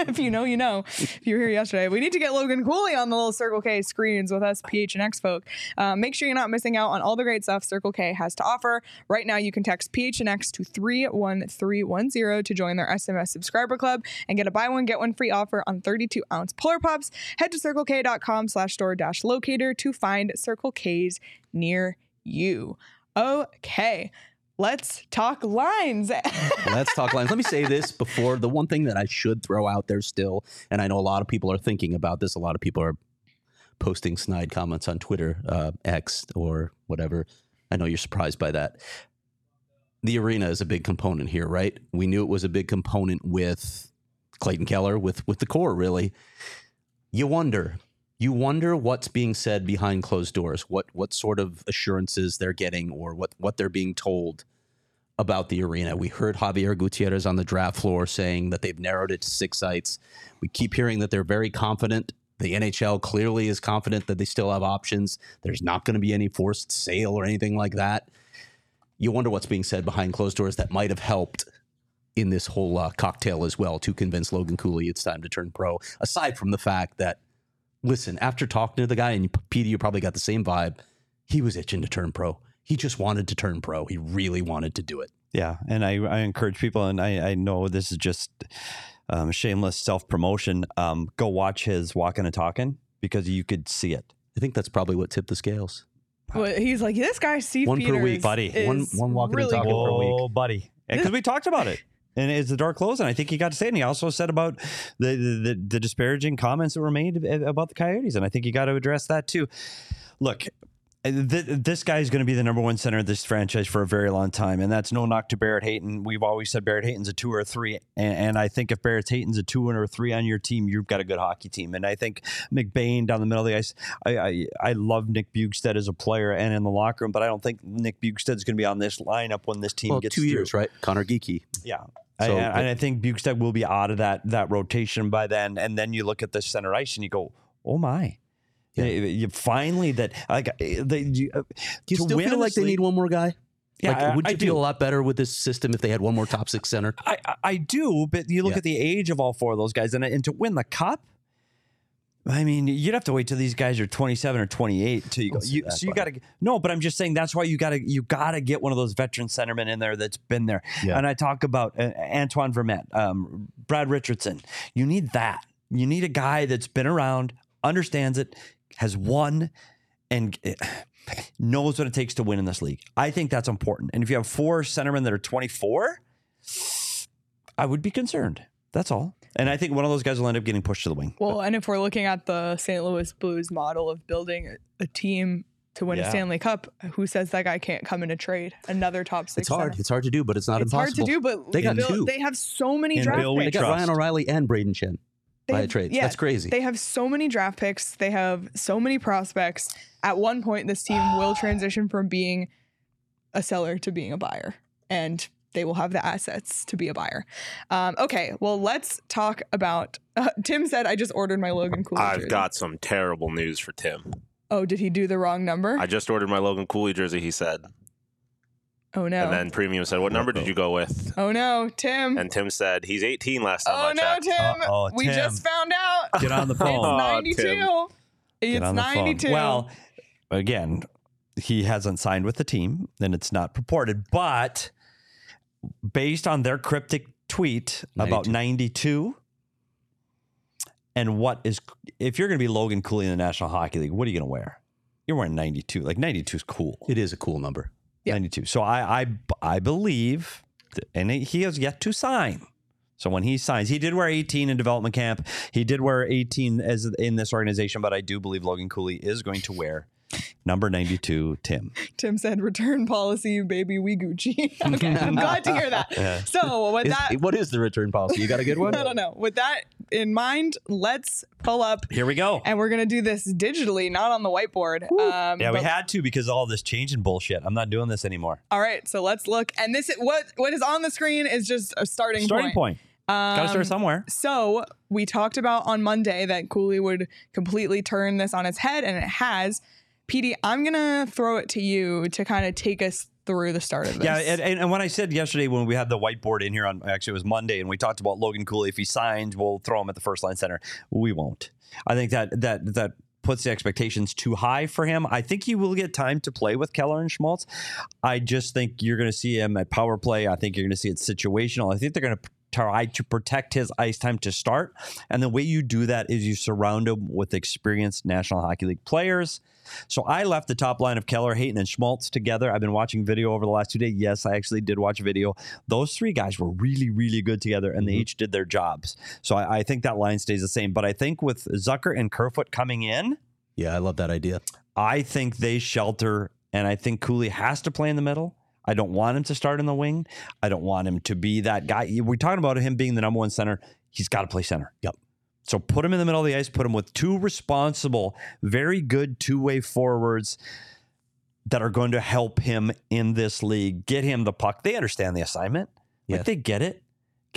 Speaker 1: if you know, you know. If you were here yesterday, we need to get Logan Cooley on the little Circle K screens with us PH and X folk. Um, make sure you're not missing out on all the great stuff Circle K has to offer. Right now, you can text PH and X to three one three one zero to join their SMS subscriber club and get a buy one get one free offer on 32 ounce Polar Pops. Head to circlek.com slash store dash locator to find Circle K's near you. Okay. Let's talk lines.
Speaker 3: Let's talk lines. Let me say this before the one thing that I should throw out there still, and I know a lot of people are thinking about this. A lot of people are posting snide comments on Twitter, uh, X, or whatever. I know you're surprised by that. The arena is a big component here, right? We knew it was a big component with Clayton Keller, with with the core. Really, you wonder. You wonder what's being said behind closed doors. What what sort of assurances they're getting, or what what they're being told about the arena. We heard Xavier Gutierrez on the draft floor saying that they've narrowed it to six sites. We keep hearing that they're very confident. The NHL clearly is confident that they still have options. There's not going to be any forced sale or anything like that. You wonder what's being said behind closed doors that might have helped in this whole uh, cocktail as well to convince Logan Cooley it's time to turn pro. Aside from the fact that, listen, after talking to the guy, and Peter, you probably got the same vibe, he was itching to turn pro. He just wanted to turn pro. He really wanted to do it.
Speaker 2: Yeah, and I, I encourage people, and I, I know this is just um, shameless self promotion. Um, go watch his walking and talking because you could see it,
Speaker 3: I think that's probably what tipped the scales.
Speaker 1: Well, he's like, this guy, Steve
Speaker 3: One per week,
Speaker 2: buddy.
Speaker 1: is
Speaker 3: One- one walking and talking
Speaker 1: good.
Speaker 3: per week.
Speaker 2: Oh, buddy, because we talked about it. And is the door closed? And I think he got to say. And he also said about the, the the disparaging comments that were made about the Coyotes, and I think you got to address that too. Look, this guy is going to be the number one center of this franchise for a very long time, and that's no knock to Barrett Hayton. We've always said Barrett Hayton's a two or a three, and, and I think if Barrett Hayton's a two or a three on your team, you've got a good hockey team. And I think McBain down the middle of the ice, I I, I love Nick Bjugstad as a player and in the locker room, but I don't think Nick Bjugstad's going to be on this lineup when this team
Speaker 3: Well,
Speaker 2: gets
Speaker 3: two
Speaker 2: through.
Speaker 3: years, right? Conor Geekie.
Speaker 2: Yeah.
Speaker 3: So-
Speaker 2: I, and I think Bjugstad will be out of that that rotation by then. And then you look at the center ice and you go, oh my.
Speaker 3: Yeah.
Speaker 2: You, finally that like they, you, uh,
Speaker 3: Do you still feel like
Speaker 2: this
Speaker 3: they need one more guy?
Speaker 2: Yeah,
Speaker 3: like,
Speaker 2: I-
Speaker 3: would
Speaker 2: I
Speaker 3: you feel
Speaker 2: do.
Speaker 3: a lot better with this system if they had one more top six center?
Speaker 2: I, I- I do, but you look
Speaker 3: Yeah.
Speaker 2: at the age of all four of those guys, and, and to win the cup, I mean, you'd have to wait till these guys are 27 or 28 till you go. You, so you got to no, but I'm just saying that's why you got to you got to get one of those veteran centermen in there that's been there.
Speaker 3: Yeah.
Speaker 2: And I talk about uh, Antoine Vermette, um, Brad Richardson. You need that. You need a guy that's been around, understands it, has won, and. knows what it takes to win in this league. I think that's important. And if you have four centermen that are 24, I would be concerned. That's all. And I think one of those guys will end up getting pushed to the wing.
Speaker 1: Well, and if we're looking at the St. Louis Blues model of building a, a team to win
Speaker 2: Yeah.
Speaker 1: a Stanley Cup, who says that guy can't come in a trade? Another top six.
Speaker 3: It's hard.
Speaker 1: center.
Speaker 3: It's hard to do, but it's not impossible.
Speaker 1: It's hard to do, but
Speaker 3: They got
Speaker 1: Bill-
Speaker 3: two.
Speaker 1: They have so many
Speaker 2: And
Speaker 1: draft
Speaker 2: Bill, we
Speaker 3: They got. Ryan O'Reilly and Brayden Schenn
Speaker 1: They
Speaker 3: by a
Speaker 1: have-
Speaker 3: trade.
Speaker 1: yeah,
Speaker 3: That's crazy.
Speaker 1: They have so many draft picks. They have so many prospects. At one point, this team will transition from being a seller to being a buyer, and they will have the assets to be a buyer. Um, okay, well, let's talk about. Uh, Tim said, "I just ordered my Logan Cooley." Jersey.
Speaker 4: I've
Speaker 1: jersey."
Speaker 4: got some terrible news for Tim.
Speaker 1: Oh, did he do the wrong number?
Speaker 4: I just ordered my Logan Cooley jersey, he said.
Speaker 1: oh no!
Speaker 4: And then Premium said, What number did you go with?
Speaker 1: oh no, Tim!
Speaker 4: And Tim said, He's 18 last time
Speaker 1: oh
Speaker 4: I
Speaker 1: no,
Speaker 4: checked.
Speaker 1: Tim!
Speaker 2: Uh-oh,
Speaker 1: we
Speaker 2: Tim.
Speaker 1: just found out.
Speaker 2: Get on the phone.
Speaker 1: It's
Speaker 4: Oh,
Speaker 1: ninety-two.
Speaker 4: Tim.
Speaker 2: Get
Speaker 1: It's
Speaker 2: on the phone.
Speaker 1: ninety-two.
Speaker 2: Well, again, he hasn't signed with the team, and it's not purported. But based on their cryptic tweet about
Speaker 3: 92.
Speaker 2: 92, and what is, if you're going to be Logan Cooley in the National Hockey League, what are you going to wear? You're wearing 92. Like 92 is cool.
Speaker 3: it is a cool number.
Speaker 1: Yeah.
Speaker 2: 92. So I, I, I believe, that, and he has yet to sign. So when he signs, he did wear 18 in development camp. He did wear 18 as in this organization, but I do believe Logan Cooley is going to wear number 92, Tim.
Speaker 1: Tim said, "Return policy, baby. We Gucci." okay, I'm glad to hear that. So with
Speaker 3: Is-
Speaker 1: that,
Speaker 3: what is the return policy? You got a good one?
Speaker 1: I don't know. With that in mind, let's pull up,
Speaker 2: Here we go.
Speaker 1: and we're gonna do this digitally, not on the whiteboard. Um,
Speaker 2: Yeah, we had to because of all this changing bullshit. I'm not doing this anymore.
Speaker 1: All right, so let's look. And this what what is on the screen is just a starting, point.
Speaker 2: Starting point. Got to
Speaker 1: Um,
Speaker 2: start somewhere.
Speaker 1: So we talked about on Monday that Cooley would completely turn this on its head, and it has. PD, I'm gonna throw it to you to kind of take us through the start of this.
Speaker 2: Yeah, and, and, when I said yesterday when we had the whiteboard in here on actually it was Monday and we talked about Logan Cooley if he signs we'll throw him at the first line center. We won't. I think that that that puts the expectations too high for him. I think he will get time to play with Keller and Schmaltz. I just think you're going to see him at power play. I think you're going to see it situational. I think they're going to try to protect his ice time to start. And the way you do that is you surround him with experienced National Hockey League players. So I left the top line of Keller, Hayton, and Schmaltz together. I've been watching video over the last two days. Yes, I actually did watch video. Those three guys were really, really good together, and they mm-hmm. each did their jobs. So I, I think that line stays the same. But I think with Zucker and Kerfoot coming in,
Speaker 3: Yeah, I love that idea.
Speaker 2: I think they shelter, and I think Cooley has to play in the middle. I don't want him to start in the wing. I don't want him to be that guy. We're talking about him being the number one center. He's got to play center.
Speaker 3: Yep.
Speaker 2: So put him in the middle of the ice, put him with two responsible, very good two way forwards that are going to help him in this league, get him the puck. They understand the assignment. Like they get it.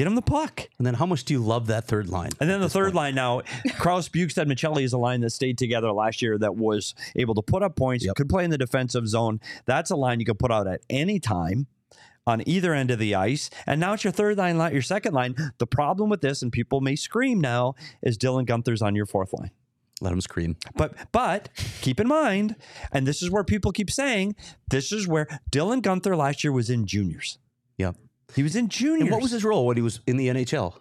Speaker 2: Get him the puck.
Speaker 3: And then how much do you love that third line?
Speaker 2: And then the third
Speaker 3: point?
Speaker 2: line now, Crouse, Bjugstad, Maccelli is a line that stayed together last year that was able to put up points,
Speaker 3: Yep.
Speaker 2: could play in the defensive zone. That's a line you could put out at any time on either end of the ice. And now it's your third line, not your second line. The problem with this, and people may scream now, is Dylan Guenther's on your fourth line.
Speaker 3: Let him scream.
Speaker 2: But but keep in mind, and this is where people keep saying, this is where Dylan Guenther last year was in juniors.
Speaker 3: Yeah.
Speaker 2: He was in
Speaker 3: junior. What was his role when he was in the NHL?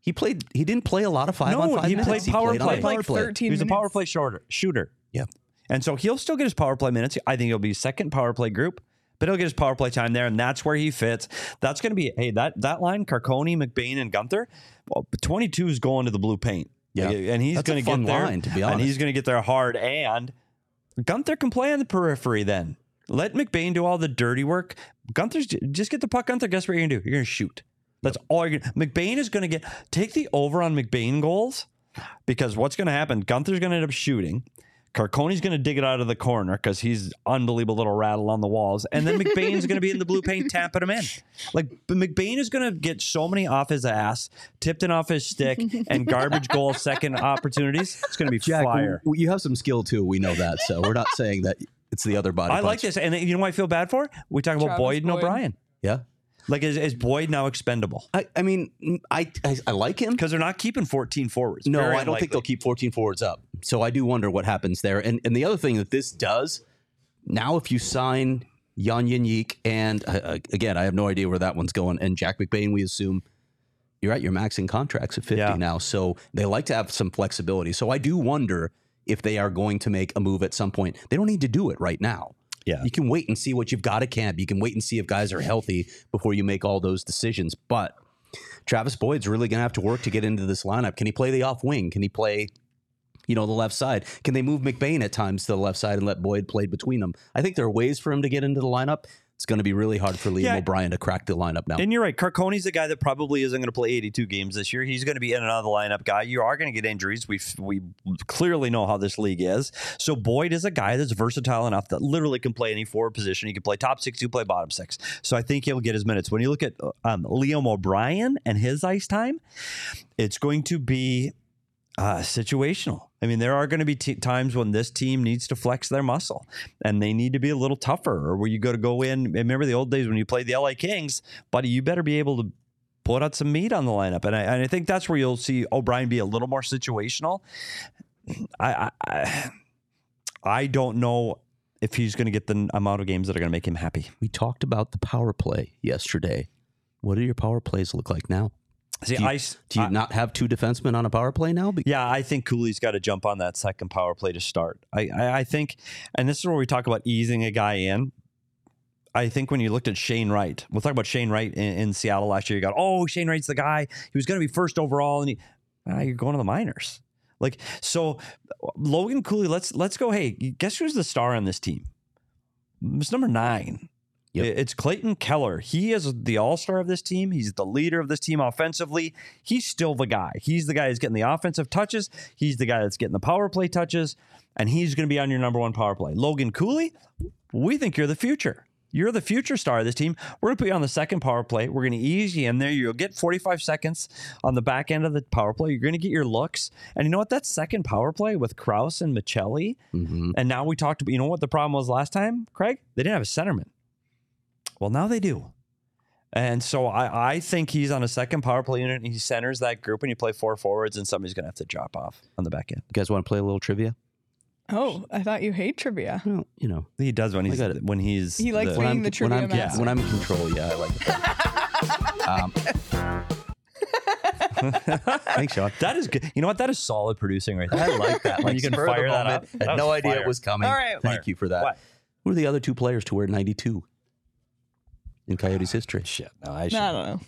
Speaker 3: He played. He didn't play a lot of five
Speaker 2: No,
Speaker 3: on five
Speaker 2: he
Speaker 3: minutes.
Speaker 2: played power
Speaker 3: on
Speaker 2: play.
Speaker 3: power
Speaker 1: like
Speaker 3: play.
Speaker 1: 13
Speaker 2: He was a power play shorter, shooter.
Speaker 3: Yeah.
Speaker 2: And so he'll still get his power play minutes. I think he'll be second power play group, but he'll get his power play time there, and that's where he fits. That's going to be hey that that line Carcone, McBain, and Guenther. Well, twenty two is going to the blue paint.
Speaker 3: Yeah.
Speaker 2: And he's going to get there.
Speaker 3: line, to be honest, and
Speaker 2: he's going to get there hard. And Guenther can play on the periphery. Then let McBain do all the dirty work. Guenther's just get the puck. Guenther, guess what you're to do? You're going to shoot. That's all you're to. McBain is going to get take the over on McBain goals because what's going to happen? Guenther's going to end up shooting. Carcone's going to dig it out of the corner because he's unbelievable little rattle on the walls, and then McBain's going to be in the blue paint tapping him in. Like McBain is going to get so many off his ass, tipped in off his stick, and garbage goal second opportunities. It's going to be
Speaker 3: Jack,
Speaker 2: fire.
Speaker 3: w- you have some skill too. We know that. So we're not saying that it's the other body.
Speaker 2: I like
Speaker 3: parts.
Speaker 2: this, and you know what I feel bad for? We talk about
Speaker 1: Travis
Speaker 2: Boyd and
Speaker 1: Boyd.
Speaker 2: O'Brien.
Speaker 3: Yeah.
Speaker 2: Like, is, is Boyd now expendable?
Speaker 3: I, I mean, mm, I, I I like him.
Speaker 2: Because they're not keeping 14 forwards.
Speaker 3: No,
Speaker 2: Very
Speaker 3: I don't think
Speaker 2: unlikely.
Speaker 3: they'll keep 14 forwards up. So I do wonder what happens there. And and the other thing that this does now, if you sign Jan Jenik and uh, uh, again, I have no idea where that one's going. And Jack McBain, we assume you're at your maxing contracts at 50
Speaker 2: Yeah.
Speaker 3: now. So they like to have some flexibility. So I do wonder if they are going to make a move at some point. They don't need to do it right now.
Speaker 2: Yeah.
Speaker 3: You can wait and see what you've got at camp. You can wait and see if guys are healthy before you make all those decisions. But Travis Boyd's really going to have to work to get into this lineup. Can he play the off wing? Can he play, you know, the left side? Can they move McBain at times to the left side and let Boyd play between them? I think there are ways for him to get into the lineup. It's going to be really hard for Liam
Speaker 2: Yeah.
Speaker 3: O'Brien to crack the lineup now.
Speaker 2: And you're right. Carcone's the guy that probably isn't going to play 82 games this year. He's going to be in and out of the lineup guy. You are going to get injuries. We we clearly know how this league is. So Boyd is a guy that's versatile enough that literally can play any forward position. He can play top six, he can play bottom six. So I think he'll get his minutes. When you look at um, Liam O'Brien and his ice time, it's going to be uh, situational. I mean, there are going to be t- times when this team needs to flex their muscle and they need to be a little tougher, or where you go to go in. Remember the old days when you played the LA Kings, buddy? You better be able to put out some meat on the lineup, and I, and I think that's where you'll see O'Brien be a little more situational. I I, I, don't know if he's going to get the amount of games that are going to make him happy.
Speaker 3: we talked about the power play yesterday. What do your power plays look like now?
Speaker 2: See,
Speaker 3: Do you-
Speaker 2: I
Speaker 3: Do you
Speaker 2: I-
Speaker 3: not have two defensemen on a power play now?
Speaker 2: Yeah, I think Cooley's got to jump on that second power play to start. I, I, I think, and this is where we talk about easing a guy in. I think when you looked at Shane Wright, we'll talk about Shane Wright in, in Seattle last year. You got, oh, Shane Wright's the guy. He was going to be first overall, and he, ah, you're going to the minors. Like so, Logan Cooley. Let's let's go. Hey, guess who's the star on this team? It's number nine.
Speaker 3: Yep.
Speaker 2: It's Clayton Keller. He is the all star of this team. He's the leader of this team offensively. He's still the guy. He's the guy that's getting the offensive touches. He's the guy that's getting the power play touches. And he's going to be on your number one power play. Logan Cooley, we think you're the future. You're the future star of this team. We're going to put you on the second power play. We're going to ease you in there. You'll get 45 seconds on the back end of the power play. You're going to get your looks. And you know what? That second power play with Crouse and Maccelli.
Speaker 3: Mhm.
Speaker 2: And now we talked about, you know what the problem was last time, Craig? They didn't have a centerman. Well, now they do. And so I, I think he's on a second power play unit and he centers that group and you play four forwards and somebody's going to have to drop off on the back end.
Speaker 3: You guys want to play a little trivia?
Speaker 1: Oh, I thought you hate trivia.
Speaker 3: Well, you know,
Speaker 2: He does when he's
Speaker 3: got it.
Speaker 2: when he's
Speaker 1: He likes
Speaker 2: the-
Speaker 1: being
Speaker 3: I'm,
Speaker 1: the trivia
Speaker 3: when I'm,
Speaker 1: master.
Speaker 3: when I'm in control, yeah, I like it. um, thanks, Sean.
Speaker 2: that is good. You know what? That is solid producing right there.
Speaker 3: I like that.
Speaker 2: When you can
Speaker 3: Spur the
Speaker 2: fire that
Speaker 3: moment.
Speaker 2: up.
Speaker 3: Had no idea
Speaker 2: fire.
Speaker 3: it was coming.
Speaker 1: All right.
Speaker 3: Thank
Speaker 2: Fire.
Speaker 3: you for that.
Speaker 2: What?
Speaker 3: Who are the other two players to wear 92 in Coyotes history?
Speaker 2: Shit. No, I should.
Speaker 1: No, I don't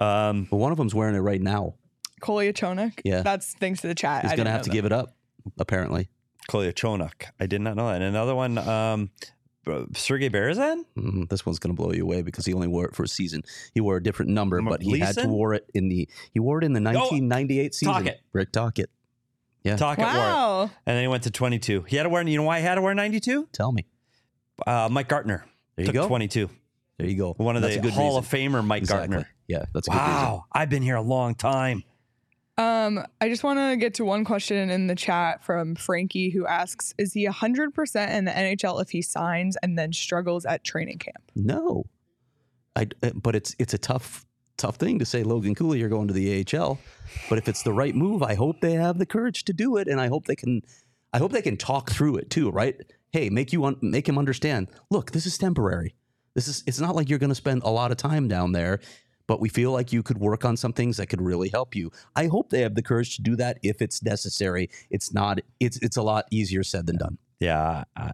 Speaker 1: know.
Speaker 2: Um,
Speaker 3: Well, one of them's wearing it right now.
Speaker 1: Kolyachonok.
Speaker 3: Yeah.
Speaker 1: That's thanks to the chat.
Speaker 3: He's
Speaker 1: I
Speaker 3: going to
Speaker 1: didn't
Speaker 3: have to
Speaker 1: that.
Speaker 3: give it up, apparently.
Speaker 2: Kolyachonok. I did not know that. And another one, um, Sergei Berezin?
Speaker 3: Mhm. This one's going to blow you away because he only wore it for a season. He wore a different number,
Speaker 2: M-
Speaker 3: but he had to
Speaker 2: Leeson?
Speaker 3: wear it in the he wore it in the 1998 season.
Speaker 2: Tocchet.
Speaker 3: Rick Tocchet. Yeah.
Speaker 2: Talk at work.
Speaker 1: Wow.
Speaker 2: And then he went to 22. He had to wear, you know why he had to wear 92?
Speaker 3: Tell me.
Speaker 2: Uh, Mike Gartner.
Speaker 3: There you
Speaker 2: took
Speaker 3: go.
Speaker 2: 22.
Speaker 3: There you go.
Speaker 2: One of
Speaker 3: That's
Speaker 2: the
Speaker 3: a good
Speaker 2: Hall
Speaker 3: reason.
Speaker 2: of Famer, Mike
Speaker 3: Exactly.
Speaker 2: Gartner.
Speaker 3: Yeah, that's a good reason.
Speaker 2: Wow. I've been here a long time.
Speaker 1: Um, I just want to get to one question in the chat from Frankie who asks, is he 100% in the NHL if he signs and then struggles at training camp?
Speaker 3: No, I. uh, But it's it's a tough tough thing to say. Logan Cooley, you're going to the AHL. But if it's the right move, I hope they have the courage to do it, and I hope they can. I hope they can talk through it too. Right? Hey, make you un- make him understand. Look, this is temporary. This is. It's not like you're going to spend a lot of time down there. But we feel like you could work on some things that could really help you. I hope they have the courage to do that if it's necessary. It's not. It's it's a lot easier said than done.
Speaker 2: Yeah. I,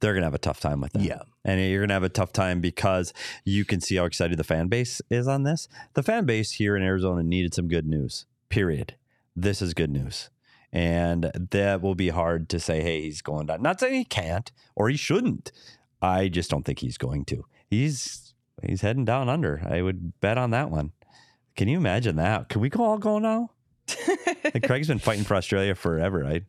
Speaker 2: they're going to have a tough time with that.
Speaker 3: Yeah.
Speaker 2: And you're going to have a tough time because you can see how excited the fan base is on this. The fan base here in Arizona needed some good news, period. This is good news. And that will be hard to say, hey, he's going down. Not saying he can't or he shouldn't. I just don't think he's going to. He's he's heading down under. I would bet on that one. Can you imagine that? Can we go all go now? Like Craig's been fighting for Australia forever, right?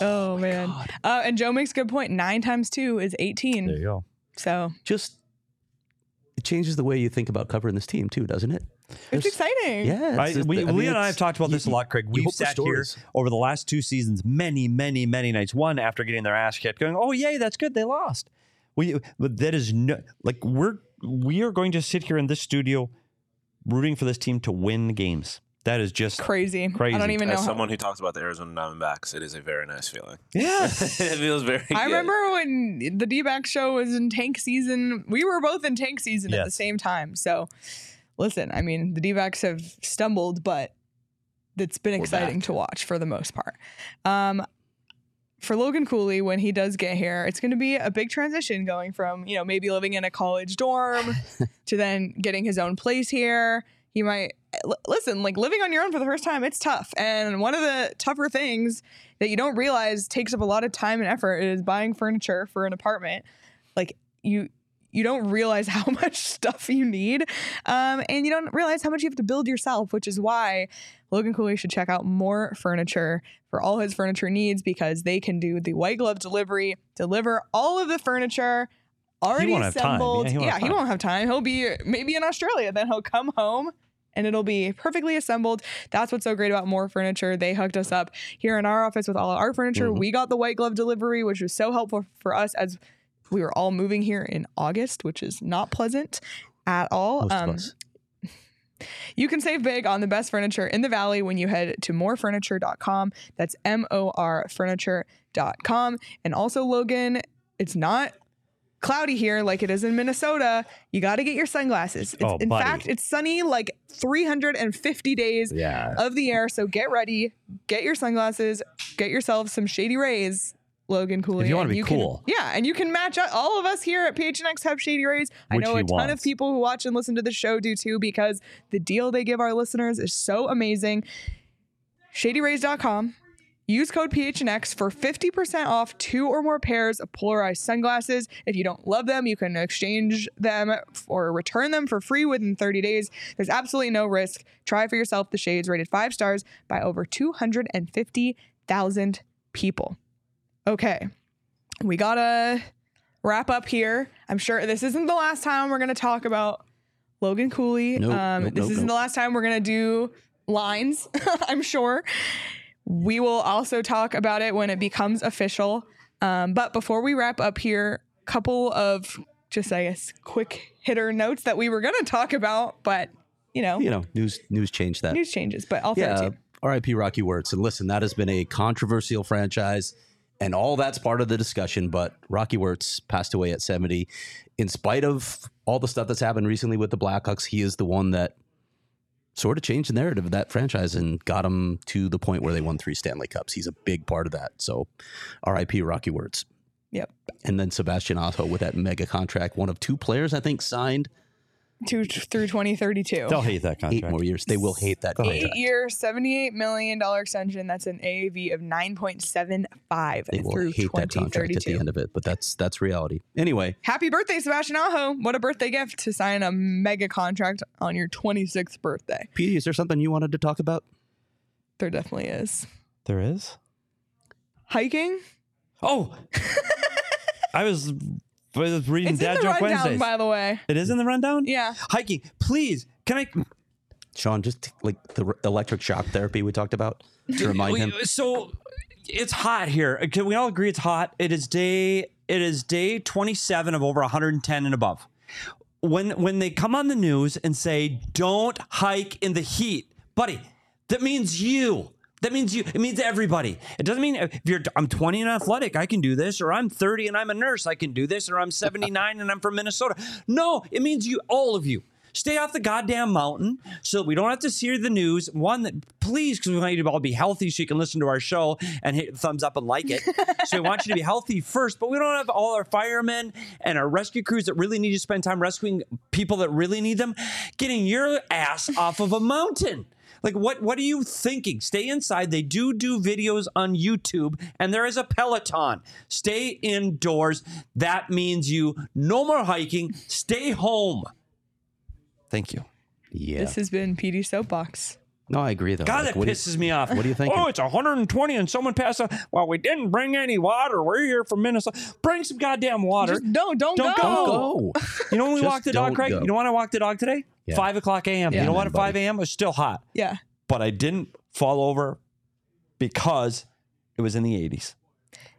Speaker 1: Oh, man. Uh, and Joe makes a good point. Nine times two is 18.
Speaker 2: There you go.
Speaker 1: So
Speaker 3: Just it changes the way you think about covering this team too, doesn't it?
Speaker 1: it's
Speaker 3: There's-
Speaker 1: exciting.
Speaker 3: Yeah,
Speaker 2: I,
Speaker 3: it's-
Speaker 2: we,
Speaker 3: I mean,
Speaker 2: Lee and I have talked about
Speaker 3: you-
Speaker 2: this a lot, Craig. We've sat here over the last two seasons, many, many, many nights. One after getting their ass kicked, going, "Oh, yay, that's good, they lost." We, but that is no, like we're we are going to sit here in this studio, rooting for this team to win games. That is just
Speaker 1: Crazy.
Speaker 2: Crazy.
Speaker 1: I don't even know.
Speaker 4: As someone who talks about the Arizona Diamondbacks, it is a very nice feeling.
Speaker 2: yeah.
Speaker 4: it feels very.
Speaker 1: I
Speaker 4: good.
Speaker 1: remember when the D back show was in tank season. We were both in tank season at the same time. So, listen, I mean, the D backs have stumbled, but it's been exciting to watch for the most part. Um, for Logan Cooley, when he does get here, it's going to be a big transition going from, you know, maybe living in a college dorm to then getting his own place here. He might l- listen, like living on your own for the first time, it's tough. And one of the tougher things that you don't realize takes up a lot of time and effort is buying furniture for an apartment. Like you you don't realize how much stuff you need. Um, and you don't realize how much you have to build yourself, which is why Logan Cooley should check out Mor Furniture for all his furniture needs because they can do the white glove delivery, deliver all of the furniture already
Speaker 2: won't have time.
Speaker 1: assembled.
Speaker 2: Yeah, he won't have
Speaker 1: he
Speaker 2: time.
Speaker 1: won't have time. He'll be maybe in Australia. Then he'll come home and it'll be perfectly assembled. That's what's so great about Mor Furniture. They hooked us up here in our office with all of our furniture.
Speaker 2: Mm-hmm.
Speaker 1: We got the white glove delivery, which was so helpful for us as we were all moving here in August, which is not pleasant at all. Um, you can save big on the best furniture in the valley when you head to morfurniture.com. That's M O R furniture.com. And also, Logan, it's not cloudy here like it is in Minnesota. You got to get your sunglasses. It's,
Speaker 2: Oh,
Speaker 1: in
Speaker 2: buddy.
Speaker 1: fact, it's sunny like 350 days
Speaker 2: Yeah.
Speaker 1: of the year. So get ready, get your sunglasses, get yourself some shady rays. Logan Cooley.
Speaker 2: If you wanna
Speaker 1: and
Speaker 2: be
Speaker 1: can-
Speaker 2: cool.
Speaker 1: yeah, and you can match up. All of us here at PHNX have shady rays. I
Speaker 2: Which
Speaker 1: know a ton of people who watch and listen to the show do too because the deal they give our listeners is so amazing. ShadyRays.com. Use code PHNX for 50% off two or more pairs of polarized sunglasses. If you don't love them, you can exchange them or return them for free within 30 days. There's absolutely no risk. Try for yourself the shades rated five stars by over 250,000 people. Okay, we gotta wrap up here. I'm sure this isn't the last time we're gonna talk about Logan Cooley.
Speaker 3: Nope,
Speaker 1: um,
Speaker 3: nope,
Speaker 1: this
Speaker 3: nope,
Speaker 1: isn't the last time we're gonna do lines. I'm sure. We will also talk about it when it becomes official. Um, but before we wrap up here, couple of just I guess quick hitter notes that we were gonna talk about, but you know,
Speaker 3: You know, news news changed that.
Speaker 1: news changes. But I'll throw it to
Speaker 3: yeah. R.I.P. Rocky Wirtz. And listen, that has been a controversial franchise, and all that's part of the discussion. But Rocky Wirtz passed away at 70. In spite of all the stuff that's happened recently with the Blackhawks, he is the one that sort of changed the narrative of that franchise and got them to the point where they won three Stanley Cups. He's a big part of that. So, R.I.P. Rocky Wirtz.
Speaker 1: Yep.
Speaker 3: And then Sebastian Aho with that mega contract, one of two players I think signed
Speaker 1: Two through 2032.
Speaker 2: They'll hate that contract.
Speaker 3: eight
Speaker 2: contract.
Speaker 3: more years. They will hate that contract.
Speaker 1: Eight year, $78 million extension. That's an AAV of 9.75
Speaker 3: They will
Speaker 1: through
Speaker 3: hate that contract at the end of it, but that's that's reality. Anyway,
Speaker 1: Happy birthday, Sebastian Aho. What a birthday gift to sign a mega contract on your 26th birthday.
Speaker 3: Petey, is there something you wanted to talk about?
Speaker 1: There definitely is.
Speaker 2: There is.
Speaker 1: Hiking?
Speaker 2: Oh, I was, I was reading
Speaker 1: It's in the
Speaker 2: Joke
Speaker 1: rundown,
Speaker 2: Wednesdays.
Speaker 1: by the way.
Speaker 2: it is in the rundown.
Speaker 1: Yeah.
Speaker 2: Hiking, please. Can I?
Speaker 3: Sean, just like the r- electric shock therapy we talked about to remind
Speaker 2: We-
Speaker 3: him.
Speaker 2: So it's hot here. Can we all agree it's hot? It is day. It is day 27 of over 110 and above. When when they come on the news and say don't hike in the heat, buddy, that means you. That means you. It means everybody. It doesn't mean if you're. I'm 20 and athletic, I can do this, or I'm 30 and I'm a nurse, I can do this, or I'm 79 and I'm from Minnesota. No, it means you. All of you. Stay off the goddamn mountain so we don't have to see the news. One that please, because we want you to all be healthy so you can listen to our show and hit thumbs up and like it. so we want you to be healthy first, but we don't have all our firemen and our rescue crews that really need to spend time rescuing people that really need them, getting your ass off of a mountain. Like what what are you thinking? Stay inside. They do do videos on YouTube and there is a Peloton. Stay indoors. That means you no more hiking. Stay home. Thank you.
Speaker 3: Yeah.
Speaker 1: This has been PD Soapbox.
Speaker 3: No, I agree though.
Speaker 2: God,
Speaker 3: Like,
Speaker 2: that
Speaker 3: what do you-
Speaker 2: pisses me off.
Speaker 3: what do you think?
Speaker 2: Oh, it's 120 and someone passed out. Well, we didn't bring any water. We're here from Minnesota. Bring some goddamn water.
Speaker 1: Just don't don't,
Speaker 2: Don't
Speaker 1: go.
Speaker 3: Don't go.
Speaker 2: you know when we
Speaker 3: Just
Speaker 2: walked the dog,
Speaker 3: don't
Speaker 2: Craig?
Speaker 3: go.
Speaker 2: You know when I walked the dog today?
Speaker 3: Yeah.
Speaker 2: 5 o'clock a.m.
Speaker 1: Yeah.
Speaker 2: You know what? At 5 a.m. it was still hot.
Speaker 1: Yeah.
Speaker 2: But I didn't fall over because it was in the 80s.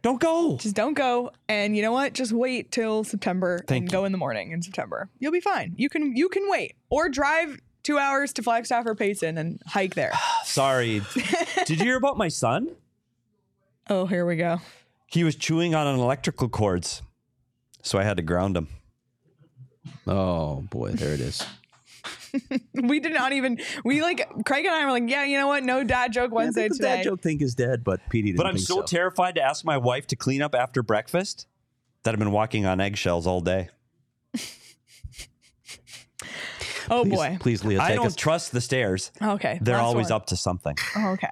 Speaker 2: Don't go.
Speaker 1: Just don't go. And you know what? Just wait till September
Speaker 2: Thank
Speaker 1: and
Speaker 2: you.
Speaker 1: go in the morning in September. You'll be fine. You can you can wait. Or drive two hours to Flagstaff or Payson and hike there.
Speaker 2: Sorry. Did you hear about my son?
Speaker 1: oh, here we go.
Speaker 2: He was chewing on an electrical cords. So I had to ground him.
Speaker 3: Oh boy, there it is.
Speaker 1: We did not even we like Craig and I were like, yeah, you know what? No dad joke Wednesday
Speaker 3: the
Speaker 1: today.
Speaker 3: dad joke thing is dead, but Petey didn't
Speaker 2: But I'm
Speaker 3: think
Speaker 2: so,
Speaker 3: so.
Speaker 2: terrified to ask my wife to clean up after breakfast that I've been walking on eggshells all day.
Speaker 1: Oh
Speaker 3: please,
Speaker 1: boy.
Speaker 3: please, Leah,
Speaker 2: I
Speaker 3: take
Speaker 2: don't
Speaker 3: us,
Speaker 2: trust the stairs.
Speaker 1: Okay.
Speaker 2: They're
Speaker 1: last
Speaker 2: always
Speaker 1: one.
Speaker 2: up to something.
Speaker 1: Oh, okay.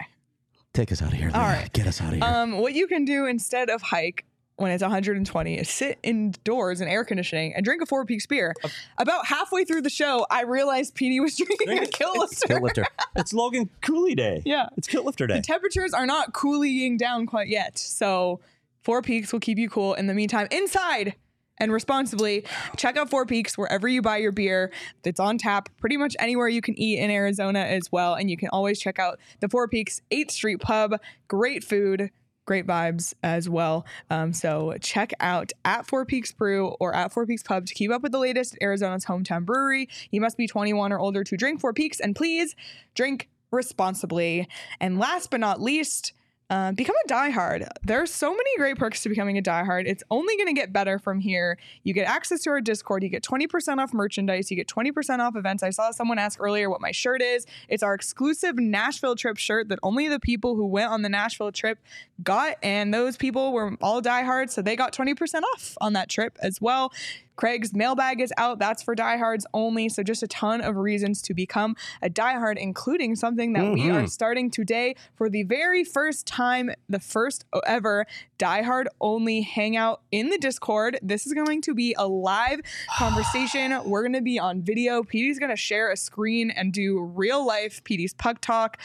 Speaker 3: take us out of here. Leah.
Speaker 1: All right.
Speaker 3: Get us out of here.
Speaker 1: Um, what you can do instead of hike when it's 120 is sit indoors in air conditioning and drink a Four Peaks beer. About halfway through the show, I realized Petey was drinking a Kilt Lifter.
Speaker 3: Kilt lifter.
Speaker 2: It's Logan Cooley Day.
Speaker 1: Yeah.
Speaker 2: It's Kilt Lifter Day.
Speaker 1: The temperatures are not cooling down quite yet, so Four Peaks will keep you cool. In the meantime, inside and responsibly, check out Four Peaks wherever you buy your beer. It's on tap pretty much anywhere you can eat in Arizona as well. And you can always check out the Four Peaks 8th Street Pub. Great food. Great vibes as well. Um, so check out at Four Peaks Brew or at Four Peaks Pub to keep up with the latest Arizona's hometown brewery. You must be 21 or older to drink Four Peaks, and please drink responsibly. And last but not least, uh, become a diehard. There are so many great perks to becoming a diehard. It's only going to get better from here. You get access to our Discord. You get 20% off merchandise. You get 20% off events. I saw someone ask earlier what my shirt is. It's our exclusive Nashville trip shirt that only the people who went on the Nashville trip got. And those people were all diehards. So they got 20% off on that trip as well. Craig's mailbag is out. That's for diehards only. So just a ton of reasons to become a diehard, including something that we are mm-hmm. starting today for the very first time, the first ever diehard only hangout in the Discord. This is going to be a live conversation. We're going to be on video. Petey's going to share a screen and do real life Petey's Puck Talk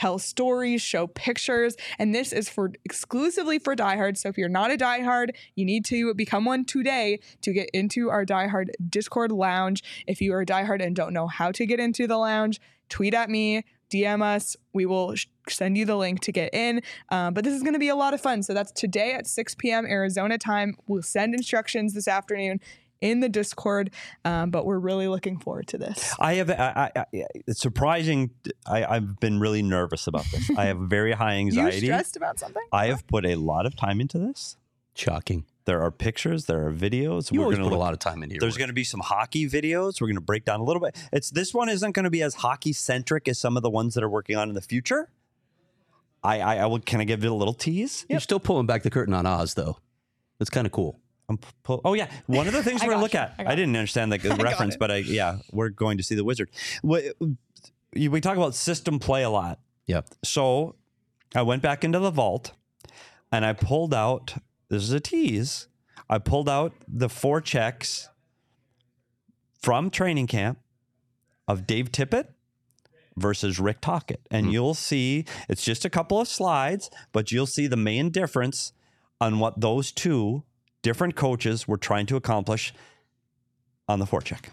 Speaker 1: tell stories, show pictures, and this is for exclusively for diehards. So if you're not a diehard, you need to become one today to get into our diehard Discord lounge. If you are a diehard and don't know how to get into the lounge, tweet at me. DM us. We will sh- send you the link to get in. Um, but this is going to be a lot of fun. So that's today at 6 p.m. Arizona time. We'll send instructions this afternoon in the Discord. Um, but we're really looking forward to this.
Speaker 2: I have. I, I, I, it's surprising. I, I've been really nervous about this. I have very high anxiety.
Speaker 1: You stressed about something?
Speaker 2: I have put a lot of time into this.
Speaker 3: Shocking.
Speaker 2: There are pictures. There are videos.
Speaker 3: You
Speaker 2: We're gonna
Speaker 3: put a lot of time in here.
Speaker 2: There's going to be some hockey videos. We're going to break down a little bit. It's this one isn't going to be as hockey centric as some of the ones that are working on in the future. I, I, I will. Can I give it a little tease?
Speaker 3: You're still pulling back the curtain on Oz, though. That's kind of cool.
Speaker 2: I'm pu- pu- oh yeah, one of the things we're going to look
Speaker 1: you.
Speaker 2: at.
Speaker 1: I
Speaker 2: I, didn't understand the reference, but I yeah, we're going to see the wizard. We, we talk about system play a lot.
Speaker 3: Yep.
Speaker 2: So I went back into the vault and I pulled out. This is a tease. I pulled out the four checks from training camp of Dave Tippett versus Rick Tocchet. And hmm. you'll see it's just a couple of slides, but you'll see the main difference on what those two different coaches were trying to accomplish on the forecheck.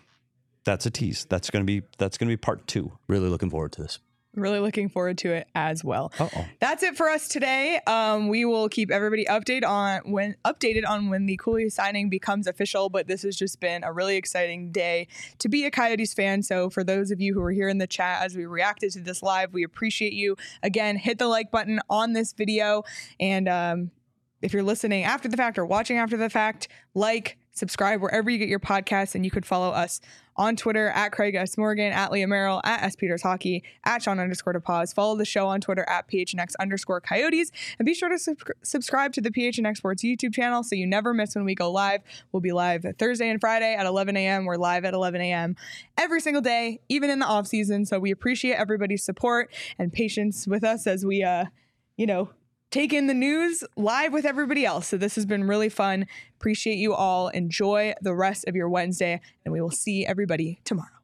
Speaker 2: That's a tease. That's gonna be that's gonna be part two.
Speaker 3: Really looking forward to this.
Speaker 1: Really looking forward to it as well.
Speaker 2: Uh oh.
Speaker 1: That's it for us today. Um, we will keep everybody updated on when updated on when the Cooley signing becomes official. But this has just been a really exciting day to be a Coyotes fan. So for those of you who are here in the chat as we reacted to this live, we appreciate you. Again, hit the like button on this video, and um, if you're listening after the fact or watching after the fact, like, subscribe wherever you get your podcasts, and you could follow us on Twitter at Craig S. Morgan, at Leah Merrill, at S. Peters Hockey, at Sean underscore to DePause. Follow the show on Twitter at PHNX underscore Coyotes, and be sure to sub- subscribe to the PHNX Sports YouTube channel so you never miss when we go live. We'll be live Thursday and Friday at 11 a.m. We're live at 11 a.m. every single day, even in the off season. So we appreciate everybody's support and patience with us as we, uh, you know, take in the news live with everybody else. So this has been really fun. Appreciate you all. Enjoy the rest of your Wednesday, and we will see everybody tomorrow.